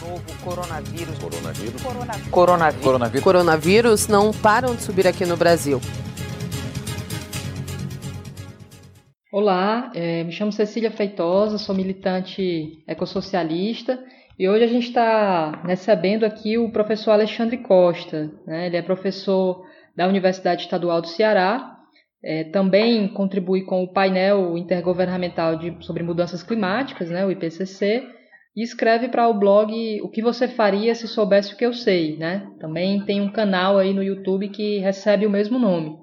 Novo coronavírus. Coronavírus. Coronavírus. Coronavírus. Coronavírus. Coronavírus não param de subir aqui no Brasil. Olá, é, me chamo Cecília Feitosa, sou militante ecossocialista e hoje a gente está recebendo aqui o professor Alexandre Costa. Né? Ele é professor da Universidade Estadual do Ceará, é, também contribui com o painel intergovernamental de, sobre mudanças climáticas, né, o IPCC, e escreve para o blog O que você faria se soubesse o que eu sei. Né? Também tem um canal aí no YouTube que recebe o mesmo nome.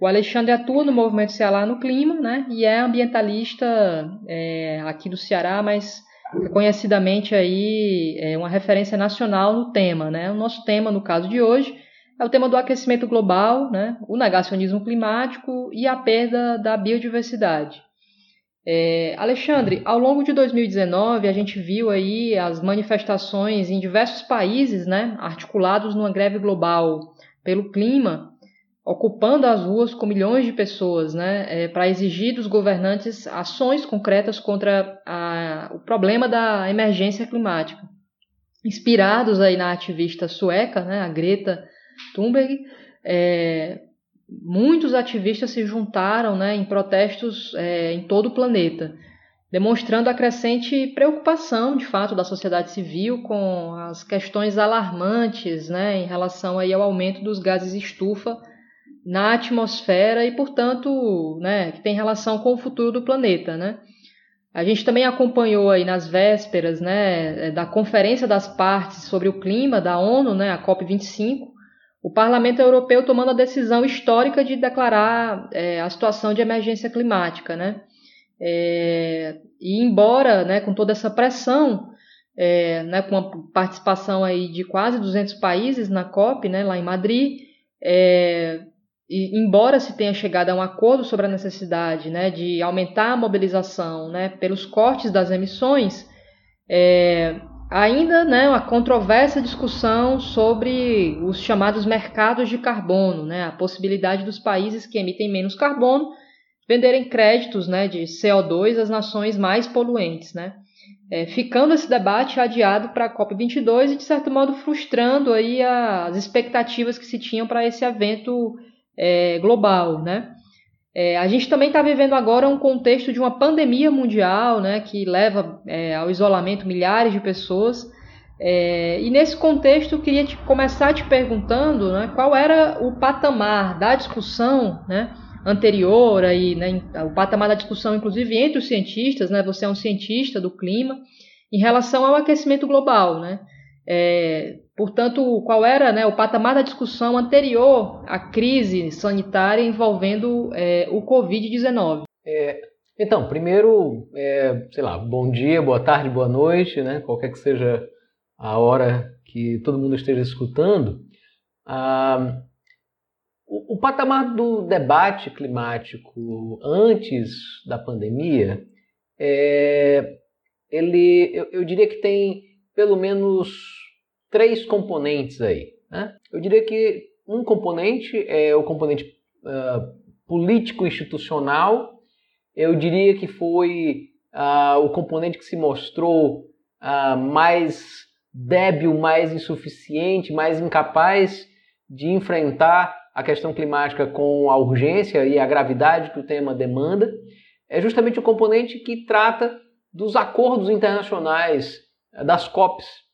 O Alexandre atua no movimento Ceará no Clima né, e é ambientalista é, aqui do Ceará, mas reconhecidamente aí é uma referência nacional no tema. Né? O nosso tema, no caso de hoje, é o tema do aquecimento global, né? o negacionismo climático e a perda da biodiversidade. É, Alexandre, ao longo de 2019 a gente viu aí as manifestações em diversos países, né, articulados numa greve global pelo clima, ocupando as ruas com milhões de pessoas, né, é, para exigir dos governantes ações concretas contra a, o problema da emergência climática. Inspirados aí na ativista sueca, né, a Greta Thunberg, é, muitos ativistas se juntaram né, em protestos é, em todo o planeta, demonstrando a crescente preocupação, de fato, da sociedade civil com as questões alarmantes né, em relação aí ao aumento dos gases estufa na atmosfera e, portanto, né, que tem relação com o futuro do planeta. Né? A gente também acompanhou aí nas vésperas né, da Conferência das Partes sobre o Clima da ONU, né, a COP25, o Parlamento Europeu tomando a decisão histórica de declarar é, a situação de emergência climática, né? É, e embora, né, com toda essa pressão, é, né, com a participação aí de quase 200 países na COP, né, lá em Madrid, é, e, embora se tenha chegado a um acordo sobre a necessidade né, de aumentar a mobilização né, pelos cortes das emissões, é, Ainda né, uma controversa discussão sobre os chamados mercados de carbono, né, a possibilidade dos países que emitem menos carbono venderem créditos né, de CO2 às nações mais poluentes. Né. É, ficando esse debate adiado para a COP22 e, de certo modo, frustrando aí as expectativas que se tinham para esse evento é, global. Né. É, a gente também está vivendo agora um contexto de uma pandemia mundial, né, que leva é, ao isolamento milhares de pessoas. É, e nesse contexto, eu queria te, começar te perguntando né, qual era o patamar da discussão né, anterior, aí, né, o patamar da discussão, inclusive, entre os cientistas, né, você é um cientista do clima, em relação ao aquecimento global. Né? É, portanto, qual era né, o patamar da discussão anterior à crise sanitária envolvendo é, o Covid-19? É, então, primeiro, é, sei lá, bom dia, boa tarde, boa noite, né, qualquer que seja a hora que todo mundo esteja escutando. Ah, o, o patamar do debate climático antes da pandemia, é, ele, eu, eu diria que tem pelo menos três componentes aí. Né? Eu diria que um componente é o componente uh, político-institucional. Eu diria que foi uh, o componente que se mostrou uh, mais débil, mais insuficiente, mais incapaz de enfrentar a questão climática com a urgência e a gravidade que o tema demanda. É justamente o componente que trata dos acordos internacionais, das COPs,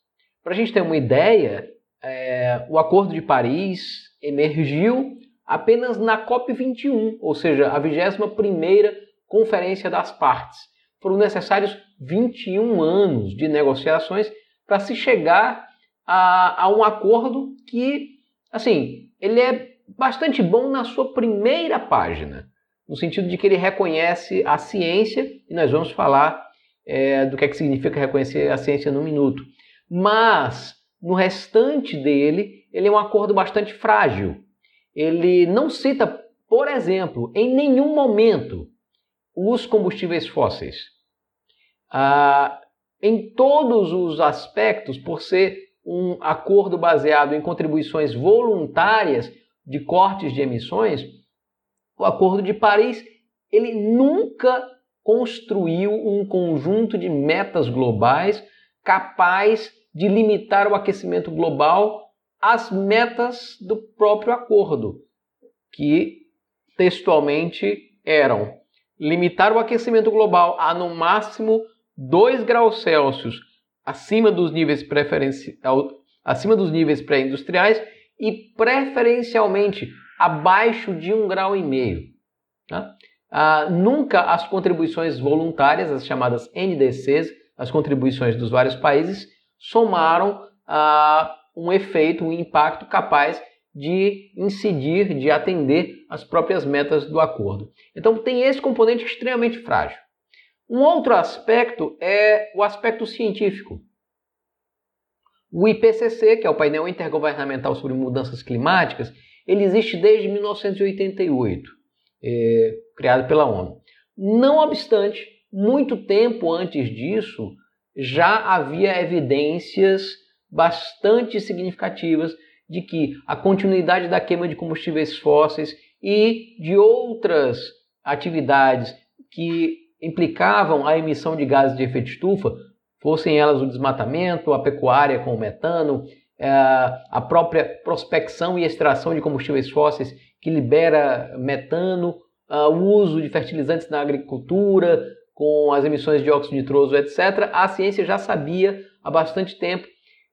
para a gente ter uma ideia, é, o Acordo de Paris emergiu apenas na COP21, ou seja, a 21ª Conferência das Partes. Foram necessários 21 anos de negociações para se chegar a, a um acordo que, assim, ele é bastante bom na sua primeira página, no sentido de que ele reconhece a ciência, e nós vamos falar é, do que, é que significa reconhecer a ciência no minuto mas no restante dele, ele é um acordo bastante frágil. Ele não cita, por exemplo, em nenhum momento os combustíveis fósseis. Ah, em todos os aspectos, por ser um acordo baseado em contribuições voluntárias de cortes de emissões, o Acordo de Paris ele nunca construiu um conjunto de metas globais capaz de limitar o aquecimento global às metas do próprio acordo, que textualmente eram limitar o aquecimento global a no máximo 2 graus Celsius acima dos níveis preferencial, acima dos níveis pré-industriais e preferencialmente abaixo de um grau e meio. Tá? Ah, nunca as contribuições voluntárias, as chamadas NDCs, as contribuições dos vários países, somaram ah, um efeito, um impacto capaz de incidir, de atender as próprias metas do acordo. Então tem esse componente extremamente frágil. Um outro aspecto é o aspecto científico. O IPCC, que é o painel intergovernamental sobre mudanças climáticas, ele existe desde 1988, é, criado pela ONU. Não obstante, muito tempo antes disso, já havia evidências bastante significativas de que a continuidade da queima de combustíveis fósseis e de outras atividades que implicavam a emissão de gases de efeito estufa, fossem elas o desmatamento, a pecuária com o metano, é, a própria prospecção e extração de combustíveis fósseis que libera metano, o uso de fertilizantes na agricultura, com as emissões de dióxido nitroso, etc., a ciência já sabia há bastante tempo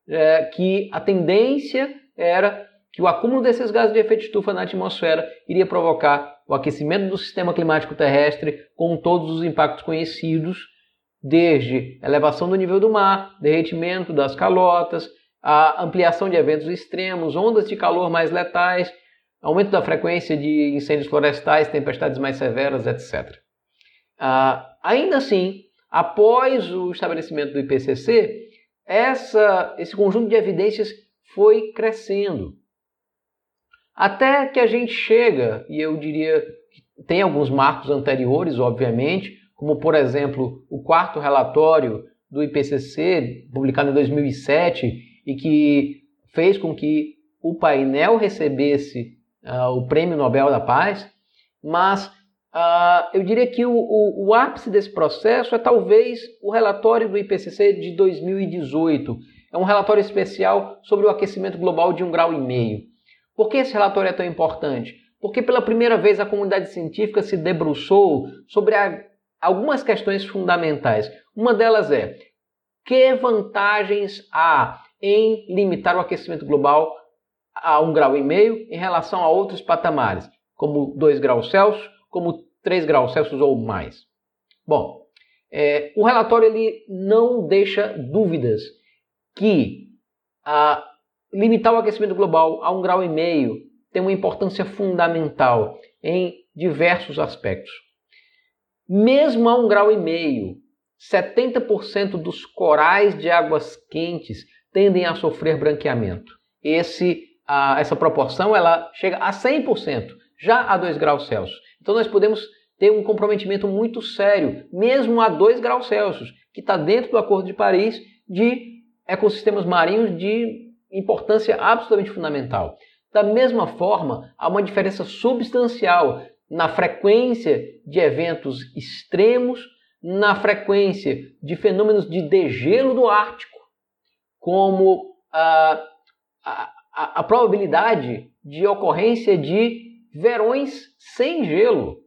é, que a tendência era que o acúmulo desses gases de efeito estufa na atmosfera iria provocar o aquecimento do sistema climático terrestre com todos os impactos conhecidos, desde elevação do nível do mar, derretimento das calotas, a ampliação de eventos extremos, ondas de calor mais letais, aumento da frequência de incêndios florestais, tempestades mais severas, etc. Ah, ainda assim, após o estabelecimento do IPCC, essa, esse conjunto de evidências foi crescendo. Até que a gente chega, e eu diria que tem alguns marcos anteriores, obviamente, como por exemplo o quarto relatório do IPCC, publicado em 2007, e que fez com que o painel recebesse uh, o Prêmio Nobel da Paz, mas uh, eu diria que o, o, o ápice desse processo é talvez o relatório do IPCC de 2018. É um relatório especial sobre o aquecimento global de um grau e meio. Por que esse relatório é tão importante? Porque pela primeira vez a comunidade científica se debruçou sobre a, algumas questões fundamentais. Uma delas é: que vantagens há em limitar o aquecimento global a um grau e meio em relação a outros patamares, como 2 graus Celsius, como 3 graus Celsius ou mais? Bom, é, o relatório ele não deixa dúvidas que a limitar o aquecimento global a um grau e meio tem uma importância fundamental em diversos aspectos. Mesmo a um grau e meio, 70% dos corais de águas quentes tendem a sofrer branqueamento. Esse, a, essa proporção ela chega a 100% já a 2 graus Celsius. Então nós podemos ter um comprometimento muito sério, mesmo a 2 graus Celsius, que está dentro do Acordo de Paris, de ecossistemas marinhos de importância absolutamente fundamental. Da mesma forma, há uma diferença substancial na frequência de eventos extremos, na frequência de fenômenos de degelo do Ártico, como a, a, a probabilidade de ocorrência de verões sem gelo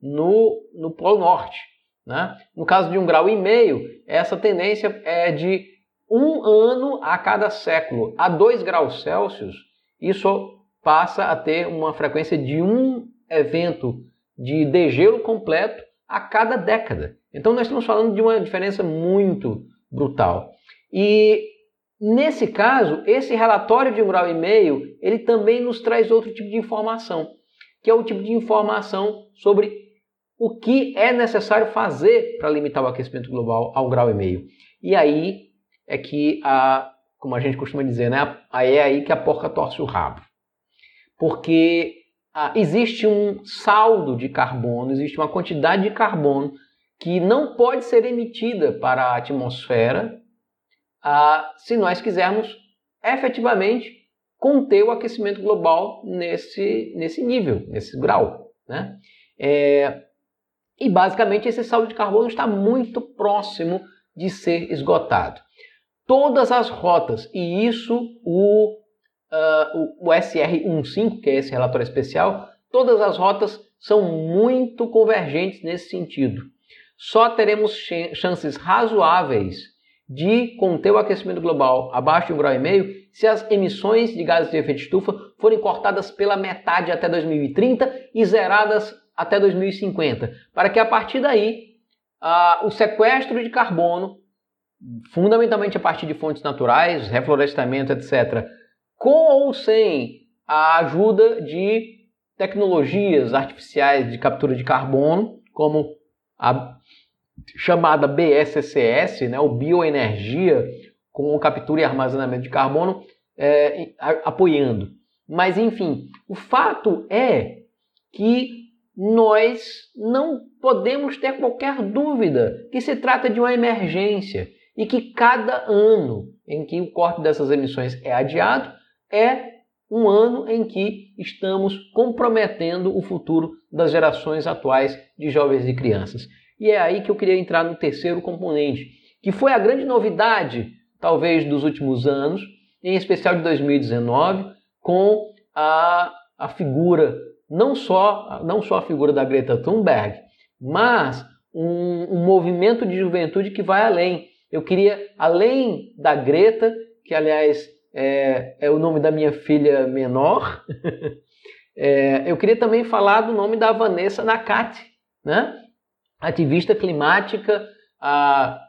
no, no Polo Norte. Né? No caso de um grau e meio, essa tendência é de um ano a cada século. A 2 graus Celsius, isso passa a ter uma frequência de um evento de degelo completo a cada década. Então nós estamos falando de uma diferença muito brutal. E nesse caso, esse relatório de grau e meio, ele também nos traz outro tipo de informação, que é o tipo de informação sobre o que é necessário fazer para limitar o aquecimento global a um grau e meio. E aí é que, a, como a gente costuma dizer, né, aí é aí que a porca torce o rabo. Porque a, existe um saldo de carbono, existe uma quantidade de carbono que não pode ser emitida para a atmosfera a, se nós quisermos efetivamente conter o aquecimento global nesse, nesse nível, nesse grau. Né? É, e basicamente esse saldo de carbono está muito próximo de ser esgotado. todas as rotas, e isso o, uh, o, o SR15, que é esse relatório especial, todas as rotas são muito convergentes nesse sentido. Só teremos chances razoáveis de conter o aquecimento global abaixo de 1,5 grau se as emissões de gases de efeito estufa forem cortadas pela metade até 2030 e zeradas até 2050, para que a partir daí o sequestro de carbono, fundamentalmente a partir de fontes naturais, reflorestamento, etc., com ou sem a ajuda de tecnologias artificiais de captura de carbono, como a chamada BSCS, né, o bioenergia com captura e armazenamento de carbono, é, apoiando. Mas enfim, o fato é que nós não podemos ter qualquer dúvida que se trata de uma emergência e que cada ano em que o corte dessas emissões é adiado é um ano em que estamos comprometendo o futuro das gerações atuais de jovens e crianças. E é aí que eu queria entrar no terceiro componente, que foi a grande novidade, talvez, dos últimos anos, em especial de 2019, com a, a figura, não só, não só a figura da Greta Thunberg, mas um, um movimento de juventude que vai além. Eu queria, além da Greta, que aliás é, é o nome da minha filha menor, é, eu queria também falar do nome da Vanessa Nakati, né? Ativista climática a,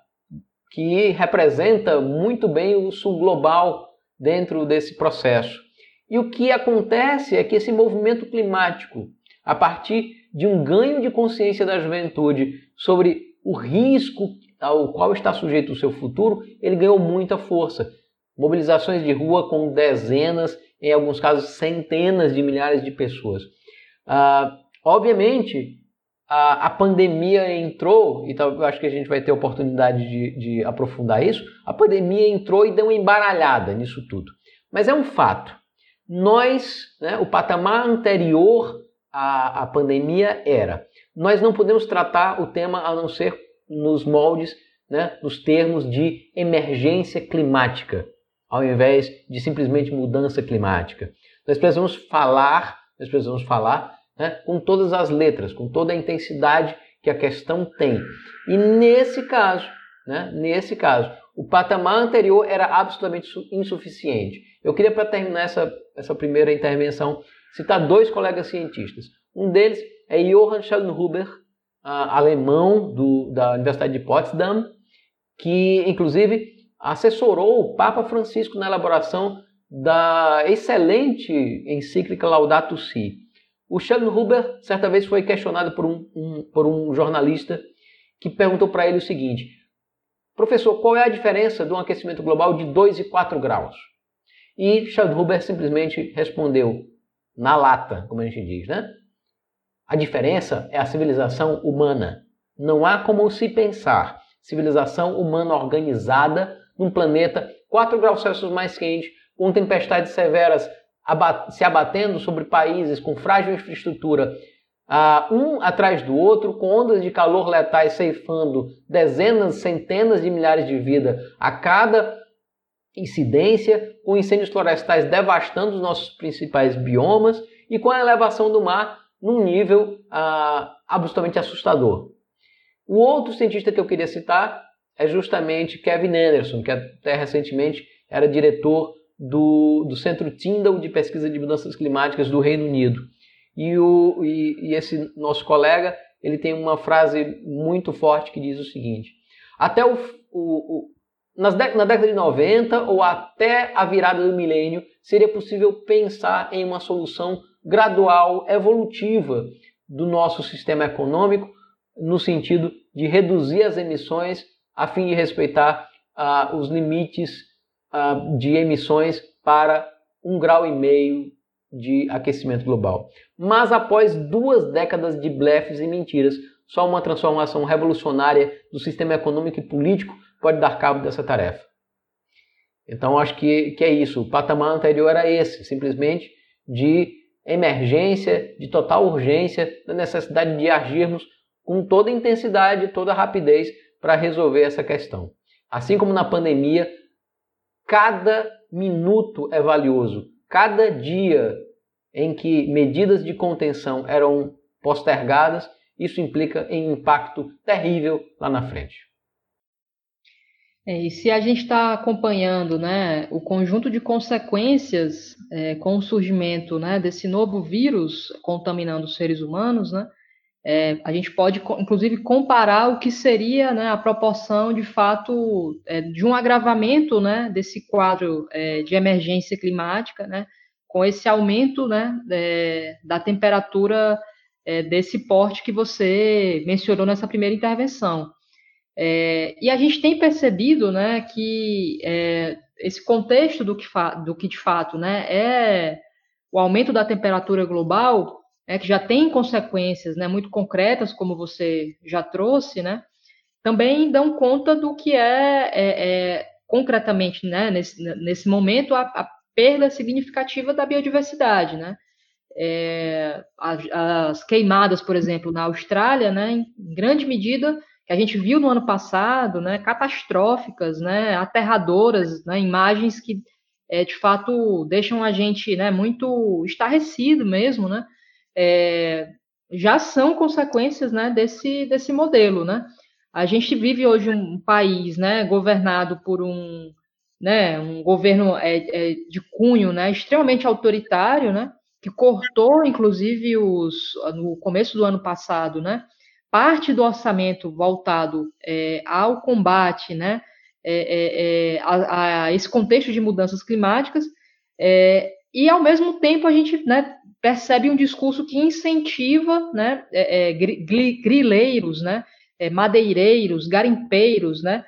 que representa muito bem o sul global dentro desse processo. E o que acontece é que esse movimento climático, a partir de um ganho de consciência da juventude sobre o risco ao qual está sujeito o seu futuro, ele ganhou muita força. Mobilizações de rua com dezenas, em alguns casos centenas de milhares de pessoas. Ah, obviamente, a, a pandemia entrou, e eu acho que a gente vai ter oportunidade de, de aprofundar isso, a pandemia entrou e deu uma embaralhada nisso tudo. Mas é um fato. Nós, né, o patamar anterior à, à pandemia era, nós não podemos tratar o tema a não ser nos moldes, né, nos termos de emergência climática, ao invés de simplesmente mudança climática. Nós precisamos falar, nós precisamos falar né, com todas as letras, com toda a intensidade que a questão tem. E nesse caso, né, nesse caso, o patamar anterior era absolutamente insuficiente. Eu queria, para terminar essa, essa primeira intervenção, citar dois colegas cientistas. Um deles é Johann Schellenhuber, alemão do, da Universidade de Potsdam, que inclusive assessorou o Papa Francisco na elaboração da excelente encíclica Laudato Si. O Schellenhuber, certa vez, foi questionado por um, um, por um jornalista que perguntou para ele o seguinte: Professor, qual é a diferença de um aquecimento global de 2 e 4 graus? E Schellenhuber simplesmente respondeu, na lata, como a gente diz, né? A diferença é a civilização humana. Não há como se pensar civilização humana organizada num planeta 4 graus Celsius mais quente, com tempestades severas se abatendo sobre países com frágil infraestrutura, uh, um atrás do outro, com ondas de calor letais ceifando dezenas, centenas de milhares de vidas a cada incidência, com incêndios florestais devastando os nossos principais biomas e com a elevação do mar num nível uh, absolutamente assustador. O outro cientista que eu queria citar é justamente Kevin Anderson, que até recentemente era diretor do, do Centro Tyndall de Pesquisa de Mudanças Climáticas do Reino Unido. E, o, e, e esse nosso colega ele tem uma frase muito forte que diz o seguinte: até o, o, o nas de, na década de 90 ou até a virada do milênio, seria possível pensar em uma solução gradual, evolutiva do nosso sistema econômico, no sentido de reduzir as emissões a fim de respeitar uh, os limites uh, de emissões para um grau e meio de aquecimento global. Mas após duas décadas de blefes e mentiras, só uma transformação revolucionária do sistema econômico e político pode dar cabo dessa tarefa. Então acho que, que é isso. O patamar anterior era esse, simplesmente de emergência, de total urgência, da necessidade de agirmos com toda intensidade, toda rapidez para resolver essa questão. Assim como na pandemia, cada minuto é valioso. Cada dia em que medidas de contenção eram postergadas, isso implica em impacto terrível lá na frente. É, e se a gente está acompanhando né, o conjunto de consequências é, com o surgimento né, desse novo vírus contaminando os seres humanos, né, é, a gente pode, inclusive, comparar o que seria né, a proporção, de fato, é, de um agravamento né, desse quadro é, de emergência climática, né, com esse aumento né, é, da temperatura desse porte que você mencionou nessa primeira intervenção. É, e a gente tem percebido né, que é, esse contexto do que, do que de fato né, é o aumento da temperatura global, é, que já tem consequências né, muito concretas, como você já trouxe, né, também dão conta do que é, é, é concretamente né, nesse, nesse momento a, a, perda significativa da biodiversidade. Né? É, as, as, queimadas, por exemplo, na Austrália, né, em grande medida que a gente viu no ano passado, né, catastróficas, né, aterradoras, né, imagens que é, de fato deixam a gente né, muito estarrecido mesmo, né, é, já são consequências né, desse, desse modelo. Né? A gente vive hoje um país né, governado por um, né, um governo é, é, de cunho né, extremamente autoritário, né, que cortou, inclusive, os, no começo do ano passado, né, parte do orçamento voltado é, ao combate né, é, é, é, a, a, esse contexto de mudanças climáticas, e ao mesmo tempo a gente né, percebe um discurso que incentiva né, é, grileiros, né, madeireiros, garimpeiros, né,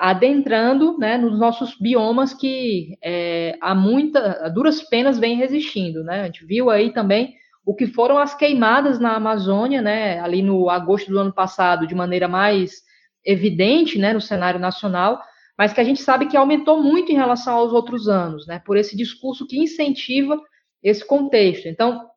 adentrando né, nos nossos biomas que há muita, duras penas vem resistindo. Né? A gente viu aí também o que foram as queimadas na Amazônia, né, ali no agosto do ano passado, de maneira mais evidente, né, no cenário nacional, mas que a gente sabe que aumentou muito em relação aos outros anos, né, por esse discurso que incentiva esse contexto. Então,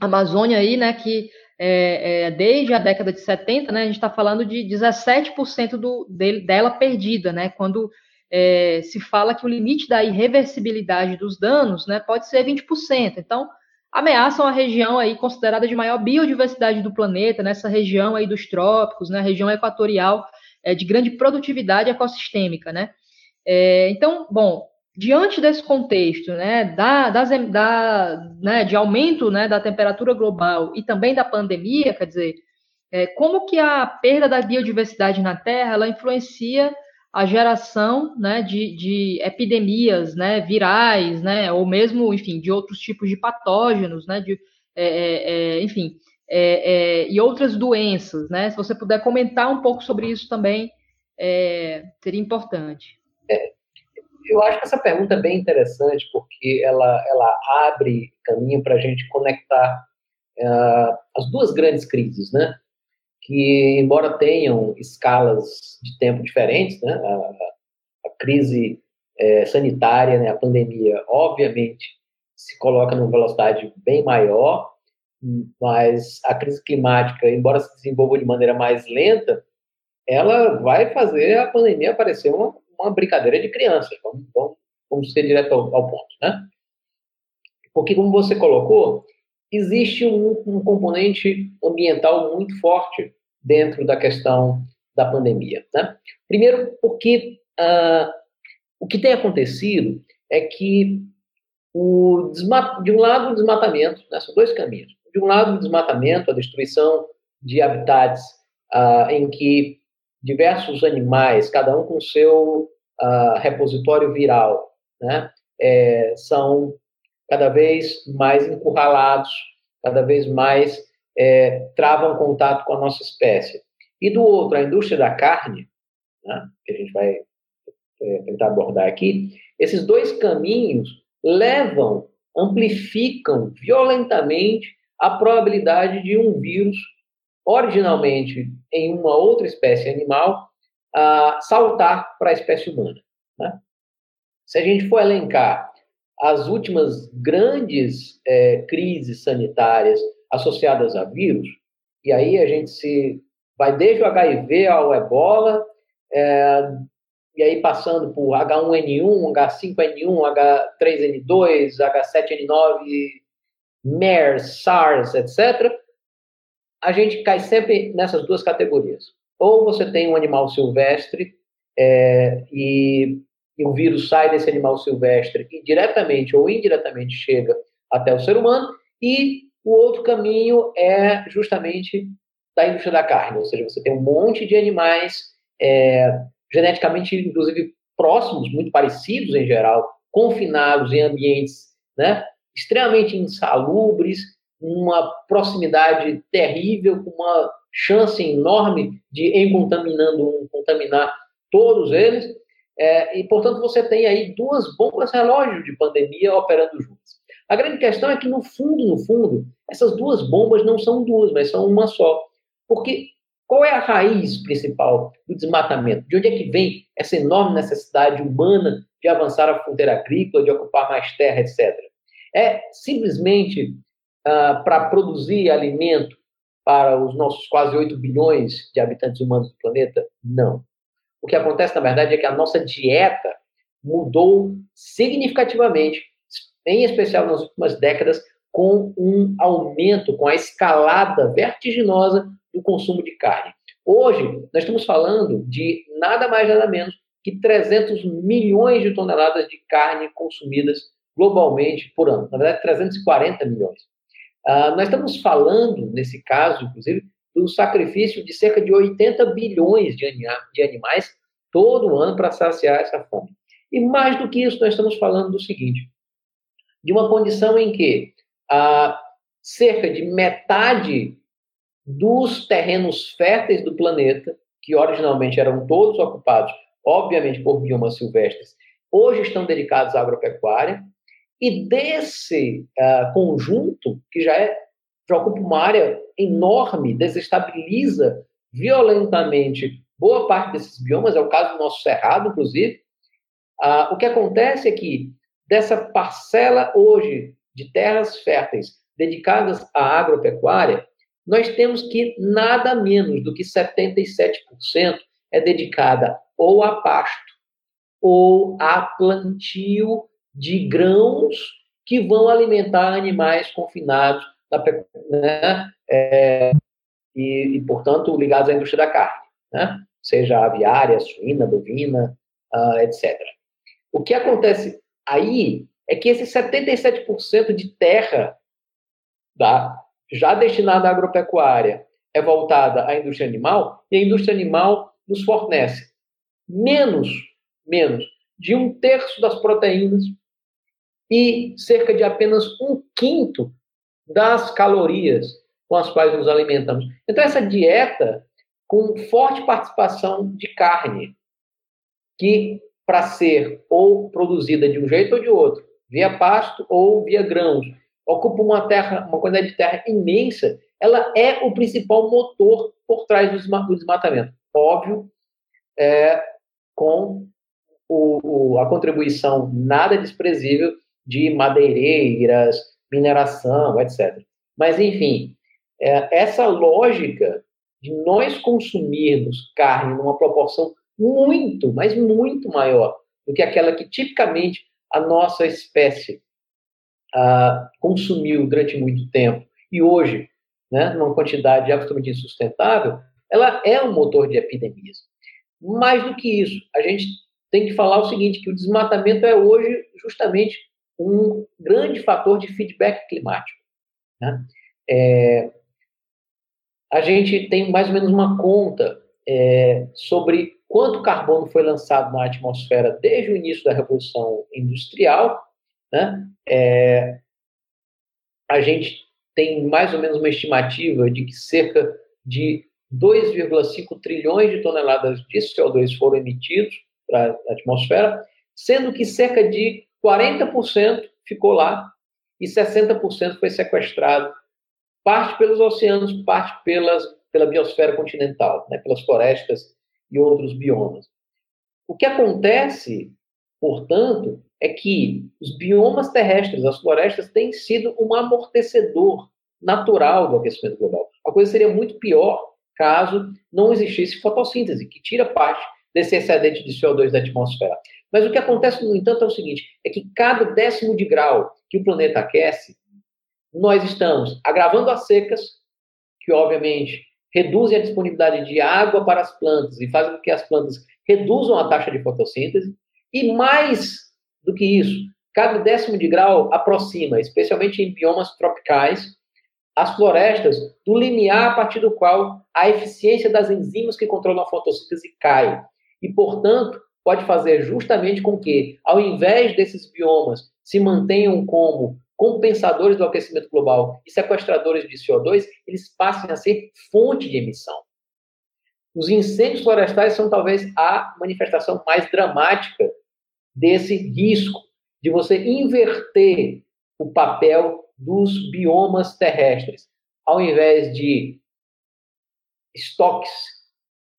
a Amazônia aí, né, que é, é, desde a década de 70, né, a gente está falando de 17% do, dele, dela perdida, né, quando é, se fala que o limite da irreversibilidade dos danos, né, pode ser 20%. Então, ameaçam a região aí considerada de maior biodiversidade do planeta, nessa região aí dos trópicos, né, região equatorial é, de grande produtividade ecossistêmica, né? É, então, bom, diante desse contexto, né, da, das, da, né, de aumento né, da temperatura global e também da pandemia, quer dizer, é, como que a perda da biodiversidade na Terra ela influencia a geração né, de, de, epidemias né, virais, né, ou mesmo, enfim, de outros tipos de patógenos, né, de, é, é, é enfim, é, é, e outras doenças, né? Se você puder comentar um pouco sobre isso também, é, seria importante. Eu acho que essa pergunta é bem interessante, porque ela, ela abre caminho para a gente conectar uh, as duas grandes crises, né? que, embora tenham escalas de tempo diferentes, né, a, a crise é, sanitária, né, a pandemia, obviamente, se coloca numa velocidade bem maior, mas a crise climática, embora se desenvolva de maneira mais lenta, ela vai fazer a pandemia parecer uma, uma brincadeira de criança. Vamos, vamos, vamos ser direto ao, ao, ponto, né? Porque, como você colocou, existe um, um componente ambiental muito forte dentro da questão da pandemia. Né? Primeiro, porque uh, o que tem acontecido é que o de um lado o desmatamento, né, são dois caminhos. De um lado o desmatamento, a destruição de habitats uh, em que diversos animais, cada um com seu uh, repositório viral, né, é, são cada vez mais encurralados, cada vez mais é, travam contato com a nossa espécie. E do outro, a indústria da carne, né, que a gente vai é, tentar abordar aqui, esses dois caminhos levam, amplificam violentamente a probabilidade de um vírus, originalmente em uma outra espécie animal, a saltar para a espécie humana. Né? Se a gente for elencar as últimas grandes é, crises sanitárias associadas a vírus, e aí a gente se vai desde o HIV ao ebola, é, e aí passando por H1N1, H5N1, H3N2, H7N9, MERS, SARS, etc., a gente cai sempre nessas duas categorias. Ou você tem um animal silvestre é, e, e o vírus sai desse animal silvestre e diretamente ou indiretamente chega até o ser humano, e o outro caminho é justamente da indústria da carne, ou seja, você tem um monte de animais é, geneticamente, inclusive, próximos, muito parecidos em geral, confinados em ambientes né, extremamente insalubres, uma proximidade terrível, com uma chance enorme de, em contaminando um, contaminar todos eles. É, e, portanto, você tem aí duas bombas relógio de pandemia operando juntas. A grande questão é que, no fundo, no fundo, essas duas bombas não são duas, mas são uma só. Porque qual é a raiz principal do desmatamento? De onde é que vem essa enorme necessidade humana de avançar a fronteira agrícola, de ocupar mais terra, etc.? É simplesmente uh, para produzir alimento para os nossos quase 8 bilhões de habitantes humanos do planeta? Não. O que acontece, na verdade, é que a nossa dieta mudou significativamente, em especial nas últimas décadas, com um aumento, com a escalada vertiginosa do consumo de carne. Hoje, nós estamos falando de nada mais, nada menos que 300 milhões de toneladas de carne consumidas globalmente por ano. Na verdade, 340 milhões. Uh, nós estamos falando, nesse caso, inclusive, do sacrifício de cerca de 80 bilhões de, de animais todo ano para saciar essa fome. E mais do que isso, nós estamos falando do seguinte: de uma condição em que uh, cerca de metade dos terrenos férteis do planeta, que originalmente eram todos ocupados, obviamente, por biomas silvestres, hoje estão dedicados à agropecuária, e desse uh, conjunto, que já, é, já ocupa uma área enorme, desestabiliza violentamente boa parte desses biomas, é o caso do nosso Cerrado, inclusive, uh, o que acontece é que dessa parcela hoje de terras férteis dedicadas à agropecuária, nós temos que nada menos do que 77% é dedicada ou a pasto ou a plantio de grãos que vão alimentar animais confinados na, né, é, e, e, portanto, ligados à indústria da carne, né, seja aviária, suína, bovina, uh, etc. O que acontece aí é que esse 77% de terra da já destinada à agropecuária é voltada à indústria animal, e a indústria animal nos fornece menos, menos de um terço das proteínas e cerca de apenas um quinto das calorias com as quais nos alimentamos. Então, essa dieta com forte participação de carne, que para ser ou produzida de um jeito ou de outro, via pasto ou via grãos, ocupa uma terra, uma quantidade de terra imensa, ela é o principal motor por trás do desmatamento. Óbvio, é, com o, o, a contribuição nada desprezível de madeireiras, mineração, etc. Mas, enfim, é, essa lógica de nós consumirmos carne numa proporção muito, mas muito maior do que aquela que tipicamente a nossa espécie uh, consumiu durante muito tempo e hoje, né, numa quantidade absolutamente insustentável, ela é um motor de epidemias. Mais do que isso, a gente tem que falar o seguinte, que o desmatamento é hoje justamente um grande fator de feedback climático. Né? É, a gente tem mais ou menos uma conta é, sobre quanto carbono foi lançado na atmosfera desde o início da Revolução Industrial né? É, a gente tem mais ou menos uma estimativa de que cerca de 2,5 trilhões de toneladas de CO2 foram emitidos para a atmosfera, sendo que cerca de 40% ficou lá e 60% foi sequestrado, parte pelos oceanos, parte pelas, pela biosfera continental, né, pelas florestas e outros biomas. O que acontece, portanto, é que os biomas terrestres, as florestas, têm sido um amortecedor natural do aquecimento global. A coisa seria muito pior caso não existisse fotossíntese, que tira parte desse excedente de CO2 da atmosfera. Mas o que acontece, no entanto, é o seguinte: é que cada décimo de grau que o planeta aquece, nós estamos agravando as secas, que obviamente reduzem a disponibilidade de água para as plantas e fazem com que as plantas reduzam a taxa de fotossíntese, e mais do que isso, cada décimo de grau aproxima, especialmente em biomas tropicais, as florestas do limiar a partir do qual a eficiência das enzimas que controlam a fotossíntese cai. E, portanto, pode fazer justamente com que, ao invés desses biomas se mantenham como compensadores do aquecimento global e sequestradores de CO2, eles passem a ser fonte de emissão. Os incêndios florestais são talvez a manifestação mais dramática desse risco de você inverter o papel dos biomas terrestres. Ao invés de estoques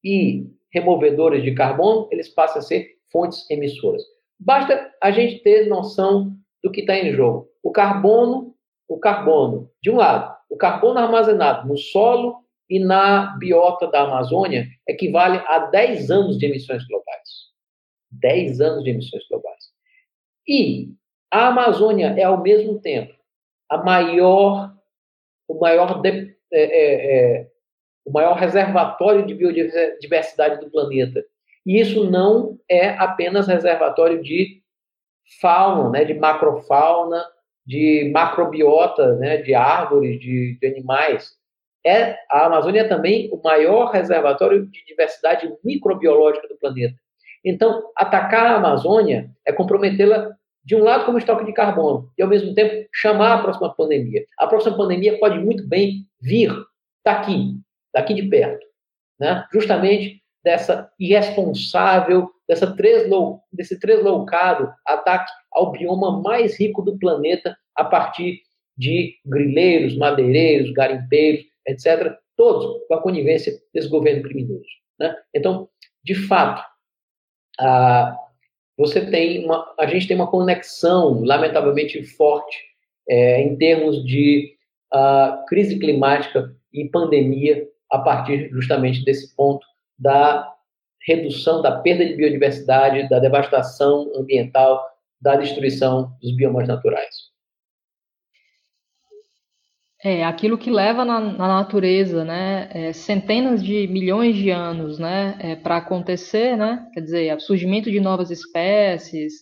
e removedores de carbono, eles passam a ser fontes emissoras. Basta a gente ter noção do que está em jogo. O carbono, o carbono, de um lado, o carbono armazenado no solo e na biota da Amazônia equivale a 10 anos de emissões globais. 10 anos de emissões globais. E a Amazônia é, ao mesmo tempo, a maior, o maior, de, é, é, é, o maior reservatório de biodiversidade do planeta. E isso não é apenas reservatório de fauna, né, de macrofauna, de macrobiota, né, de árvores, de, de animais. É, a Amazônia é também o maior reservatório de diversidade microbiológica do planeta. Então, atacar a Amazônia é comprometê-la de um lado como estoque de carbono e ao mesmo tempo chamar a próxima pandemia. A próxima pandemia pode muito bem vir daqui, daqui de perto, né? Justamente dessa irresponsável, dessa treslou, desse tresloucado ataque ao bioma mais rico do planeta a partir de grileiros, madeireiros, garimpeiros, etc., todos com a conivência desse governo criminoso. Né? Então, de fato, a, você tem uma, a gente tem uma conexão lamentavelmente forte é, em termos de uh, crise climática e pandemia a partir justamente desse ponto da redução da perda de biodiversidade, da devastação ambiental, da destruição dos biomas naturais. É, aquilo que leva na, na natureza, né, é, centenas de milhões de anos, né, é, para acontecer, né, quer dizer, o surgimento de novas espécies,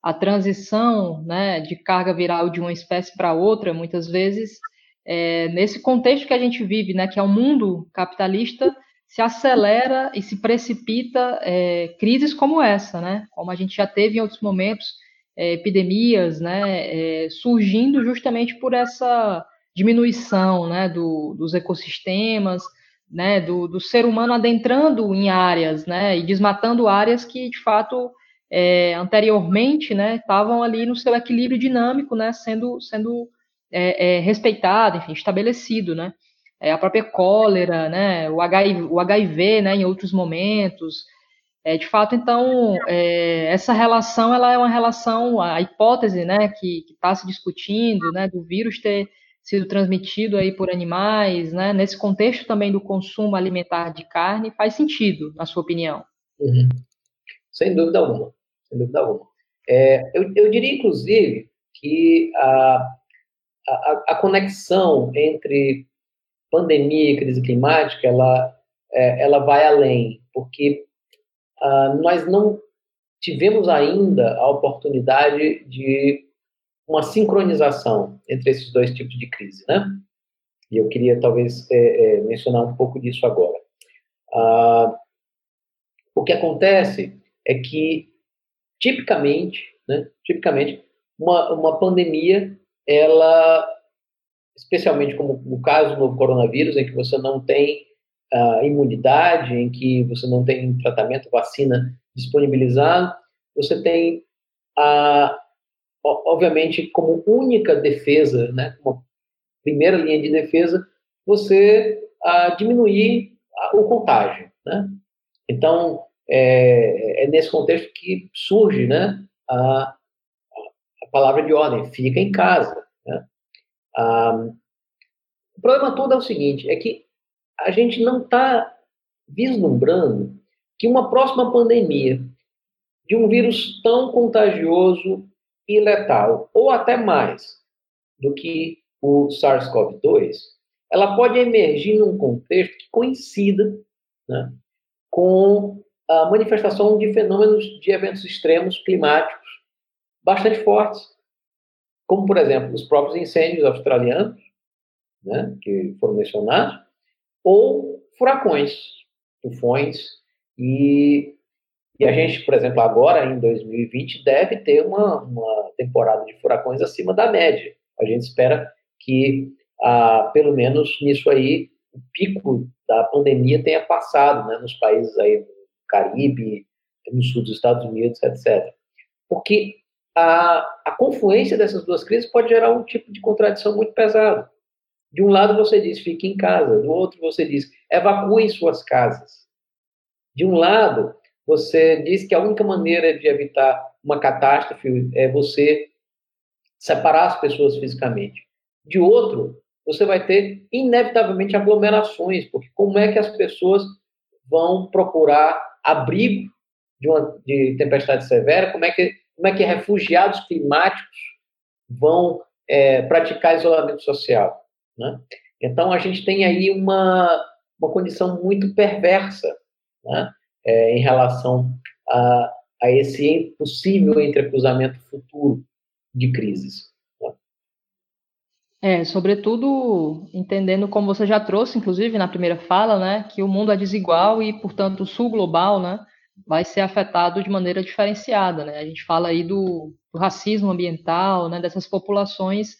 a transição, né, de carga viral de uma espécie para outra, muitas vezes, é, nesse contexto que a gente vive, né, que é o um mundo capitalista, se acelera e se precipita é, crises como essa, né, como a gente já teve em outros momentos, é, epidemias, né, é, surgindo justamente por essa diminuição né, do, dos ecossistemas, né, do, do, ser humano adentrando em áreas né, e desmatando áreas que, de fato, é, anteriormente né, estavam ali no seu equilíbrio dinâmico, né, sendo, sendo é, é, respeitado, enfim, estabelecido. Né? É, a própria cólera, né, o, HIV, o HIV né, em outros momentos. É, de fato, então, é, essa relação ela é uma relação, a hipótese né, que está se discutindo né, do vírus ter sido transmitido aí por animais, né? Nesse contexto também do consumo alimentar de carne, faz sentido, na sua opinião? Uhum. Sem dúvida alguma, sem dúvida alguma. É, eu, eu, diria, inclusive, que a, a, a, conexão entre pandemia e crise climática, ela, é, ela vai além, porque uh, nós não tivemos ainda a oportunidade de uma sincronização entre esses dois tipos de crise, né? E eu queria talvez é, é, mencionar um pouco disso agora. Ah, o que acontece é que tipicamente, né? Tipicamente, uma, uma pandemia, ela, especialmente como no caso do coronavírus, em que você não tem ah, imunidade, em que você não tem tratamento, vacina disponibilizado, você tem a obviamente, como única defesa, né, como primeira linha de defesa, você a, diminuir a, o contágio. Né? Então, é, é, nesse contexto que surge né, a palavra de ordem, fica em casa. Né? o problema todo é o seguinte, é que a gente não está vislumbrando que uma próxima pandemia de um vírus tão contagioso e letal, ou até mais do que o SARS-CoV-2, ela pode emergir num contexto que coincida né, com a manifestação de fenômenos de eventos extremos climáticos bastante fortes, como, por exemplo, os próprios incêndios australianos, né, que foram mencionados, ou furacões, tufões, e, e a gente, por exemplo, agora em 2020 deve ter uma, uma temporada de furacões acima da média. A gente espera que, ah, pelo menos nisso aí, o pico da pandemia tenha passado, né, nos países aí do Caribe, no sul dos Estados Unidos, etc. Porque a, a confluência dessas duas crises pode gerar um tipo de contradição muito pesado. De um lado você diz fique em casa, do outro você diz evacue suas casas. De um lado você diz que a única maneira de evitar uma catástrofe é você separar as pessoas fisicamente. De outro, você vai ter inevitavelmente aglomerações, porque como é que as pessoas vão procurar abrigo de uma de tempestade severa? Como é que como é que refugiados climáticos vão é, praticar isolamento social? Né? Então a gente tem aí uma uma condição muito perversa, né? É, em relação a, a esse possível entrecruzamento futuro de crises. É, sobretudo entendendo como você já trouxe, inclusive na primeira fala, né, que o mundo é desigual e, portanto, o sul global, né, vai ser afetado de maneira diferenciada, né? A gente fala aí do, do racismo ambiental, né, dessas populações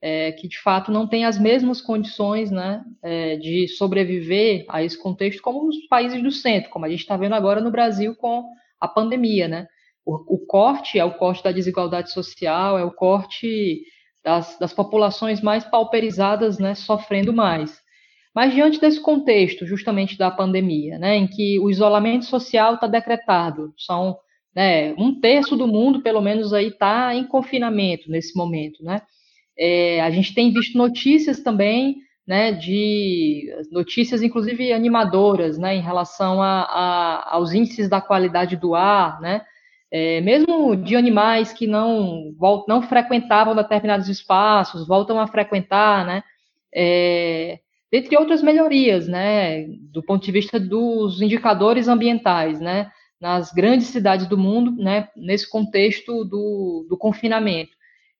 é, que de fato não têm as mesmas condições, né, é, de sobreviver a esse contexto como os países do centro, como a gente está vendo agora no Brasil com a pandemia, né? O, o corte é o corte da desigualdade social, é o corte das, das populações mais pauperizadas, né, sofrendo mais. Mas diante desse contexto, justamente da pandemia, né, em que o isolamento social está decretado, são né, um terço do mundo, pelo menos, aí está em confinamento nesse momento, né? É, a gente tem visto notícias também, né, de notícias, inclusive animadoras, né, em relação a, a, aos índices da qualidade do ar, né? é, mesmo de animais que não, não frequentavam determinados espaços, voltam a frequentar, né? É, dentre outras melhorias, né? Do ponto de vista dos indicadores ambientais, né? Nas grandes cidades do mundo, né? Nesse contexto do, do confinamento.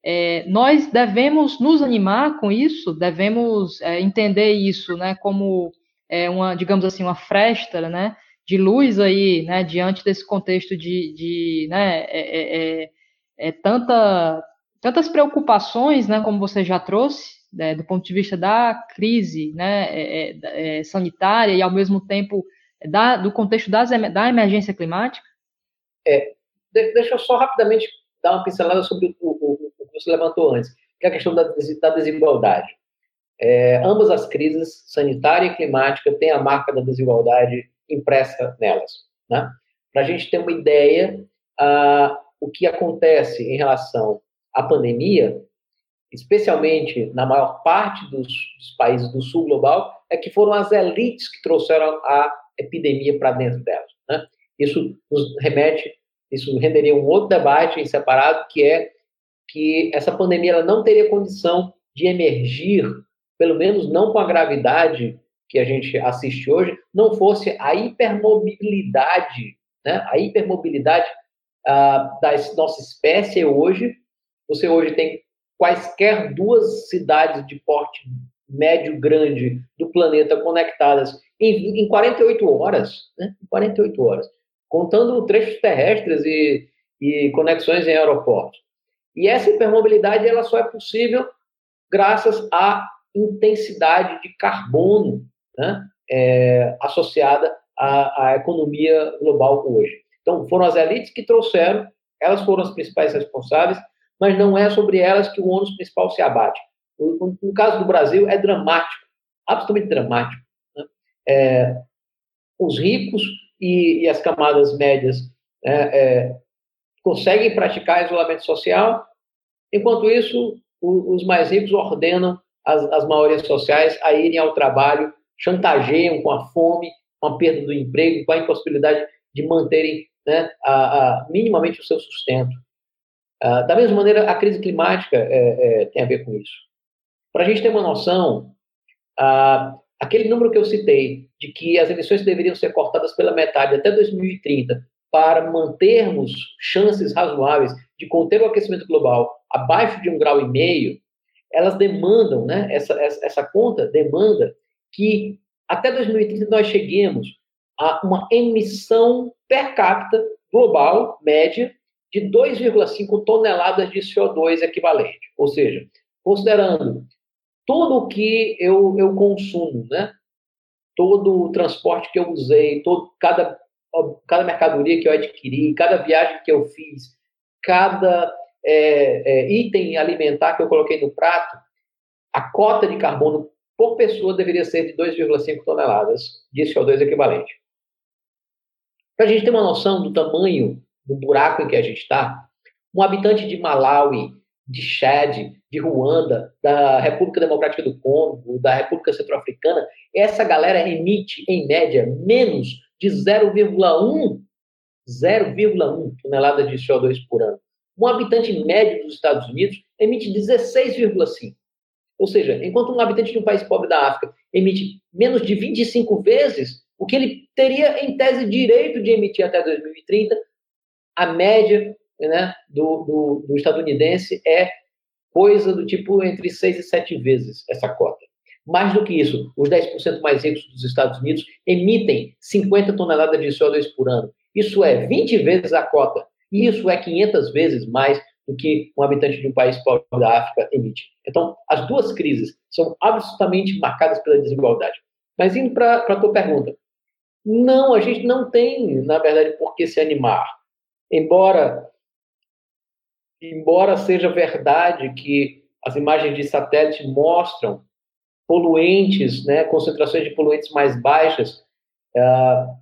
É, nós devemos nos animar com isso, devemos é, entender isso, né? Como é, uma, digamos assim, uma fresta, né? de luz aí, né, diante desse contexto de, de né, é, é, é, é tanta, tantas preocupações, né, como você já trouxe, né, do ponto de vista da crise né, é, é, sanitária e, ao mesmo tempo, da, do contexto das, da emergência climática? É, deixa eu só rapidamente dar uma pincelada sobre o, o, o que você levantou antes, que é a questão da, da desigualdade. É, ambas as crises, sanitária e climática, têm a marca da desigualdade impressa nelas. Né? Para a gente ter uma ideia, uh, o que acontece em relação à pandemia, especialmente na maior parte dos, dos países do sul global, é que foram as elites que trouxeram a epidemia para dentro delas. Né? Isso nos remete, isso renderia um outro debate em separado, que é que essa pandemia ela não teria condição de emergir, pelo menos não com a gravidade que a gente assiste hoje não fosse a hipermobilidade, né? a hipermobilidade uh, da nossa espécie hoje. Você hoje tem quaisquer duas cidades de porte médio grande do planeta conectadas em, em 48 horas, né? 48 horas, contando trechos terrestres e, e conexões em aeroportos. E essa hipermobilidade ela só é possível graças à intensidade de carbono né, é, associada à, à, economia global hoje. Então, foram as elites que trouxeram, elas foram as principais responsáveis, mas não é sobre elas que o ônus principal se abate. No, caso do Brasil, é dramático, absolutamente dramático. Né? É, os ricos e, e, as camadas médias né, é, conseguem praticar isolamento social, enquanto isso, o, os mais ricos ordenam as, as maiorias sociais a irem ao trabalho chantageiam com a fome, com a perda do emprego, com a impossibilidade de manterem né, a, a, minimamente o seu sustento. Ah, da mesma maneira, a crise climática é, é, tem a ver com isso. Para a gente ter uma noção, ah, aquele número que eu citei, de que as emissões deveriam ser cortadas pela metade até 2030, para mantermos chances razoáveis de conter o aquecimento global abaixo de um grau e meio, elas demandam, né, essa, essa, essa conta demanda que até 2030 nós cheguemos a uma emissão per capita global média de 2,5 toneladas de CO2 equivalente. Ou seja, considerando tudo o que eu, eu consumo, né? todo o transporte que eu usei, todo, cada, cada mercadoria que eu adquiri, cada viagem que eu fiz, cada é, é, item alimentar que eu coloquei no prato, a cota de carbono por pessoa deveria ser de 2,5 toneladas de CO2 equivalente. Para a gente ter uma noção do tamanho do buraco em que a gente está, um habitante de Malawi, de Chad, de Ruanda, da República Democrática do Congo, da República Centro-Africana, essa galera emite, em média, menos de 0,1 0,1 tonelada de CO2 por ano. Um habitante médio dos Estados Unidos emite 16,5. Ou seja, enquanto um habitante de um país pobre da África emite menos de 25 vezes o que ele teria, em tese, direito de emitir até 2030, a média né, do, do, do estadunidense é coisa do tipo entre 6 e 7 vezes essa cota. Mais do que isso, os 10% mais ricos dos Estados Unidos emitem 50 toneladas de CO2 por ano. Isso é 20 vezes a cota. E isso é 500 vezes mais do que um habitante de um país pobre da África emite. Então, as duas crises são absolutamente marcadas pela desigualdade. Mas indo para a tua pergunta, não, a gente não tem, na verdade, por que se animar. Embora, embora seja verdade que as imagens de satélite mostram poluentes, né, concentrações de poluentes mais baixas uh,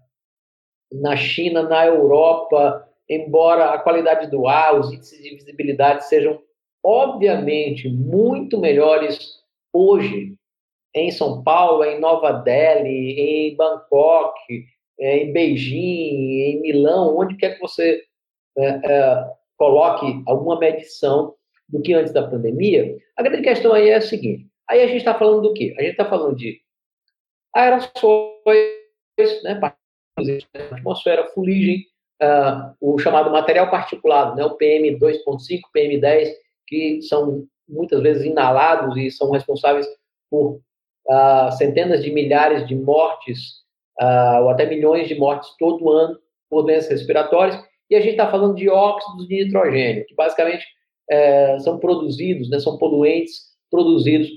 na China, na Europa, embora a qualidade do ar, os índices de visibilidade sejam obviamente muito melhores hoje em São Paulo, em Nova Delhi, em Bangkok, é, em Beijing, em Milão, onde quer que você é, é, coloque alguma medição do que antes da pandemia, a grande questão aí é a seguinte: aí a gente está falando do quê? A gente está falando de aerossóis, né, atmosfera, fuligem, uh, o chamado material particulado, né, o PM2.5, PM10, que são muitas vezes inalados e são responsáveis por uh, centenas de milhares de mortes, uh, ou até milhões de mortes todo ano por doenças respiratórias. E a gente está falando de óxidos de nitrogênio, que basicamente é, são produzidos, né, são poluentes produzidos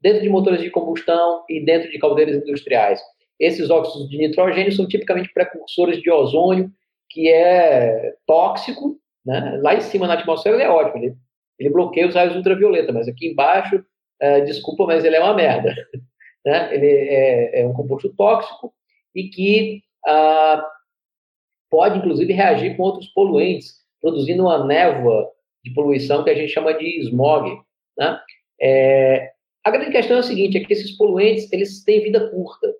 dentro de motores de combustão e dentro de caldeiras industriais. Esses óxidos de nitrogênio são tipicamente precursores de ozônio que é tóxico, né? lá em cima na atmosfera ele é ótimo, ele, ele bloqueia os raios ultravioleta, mas aqui embaixo, é, desculpa, mas ele é uma merda. né? Ele é, é, um composto tóxico e que ah, pode, inclusive, reagir com outros poluentes, produzindo uma névoa de poluição que a gente chama de smog. Né? É, a grande questão é a seguinte, é que esses poluentes eles têm vida curta,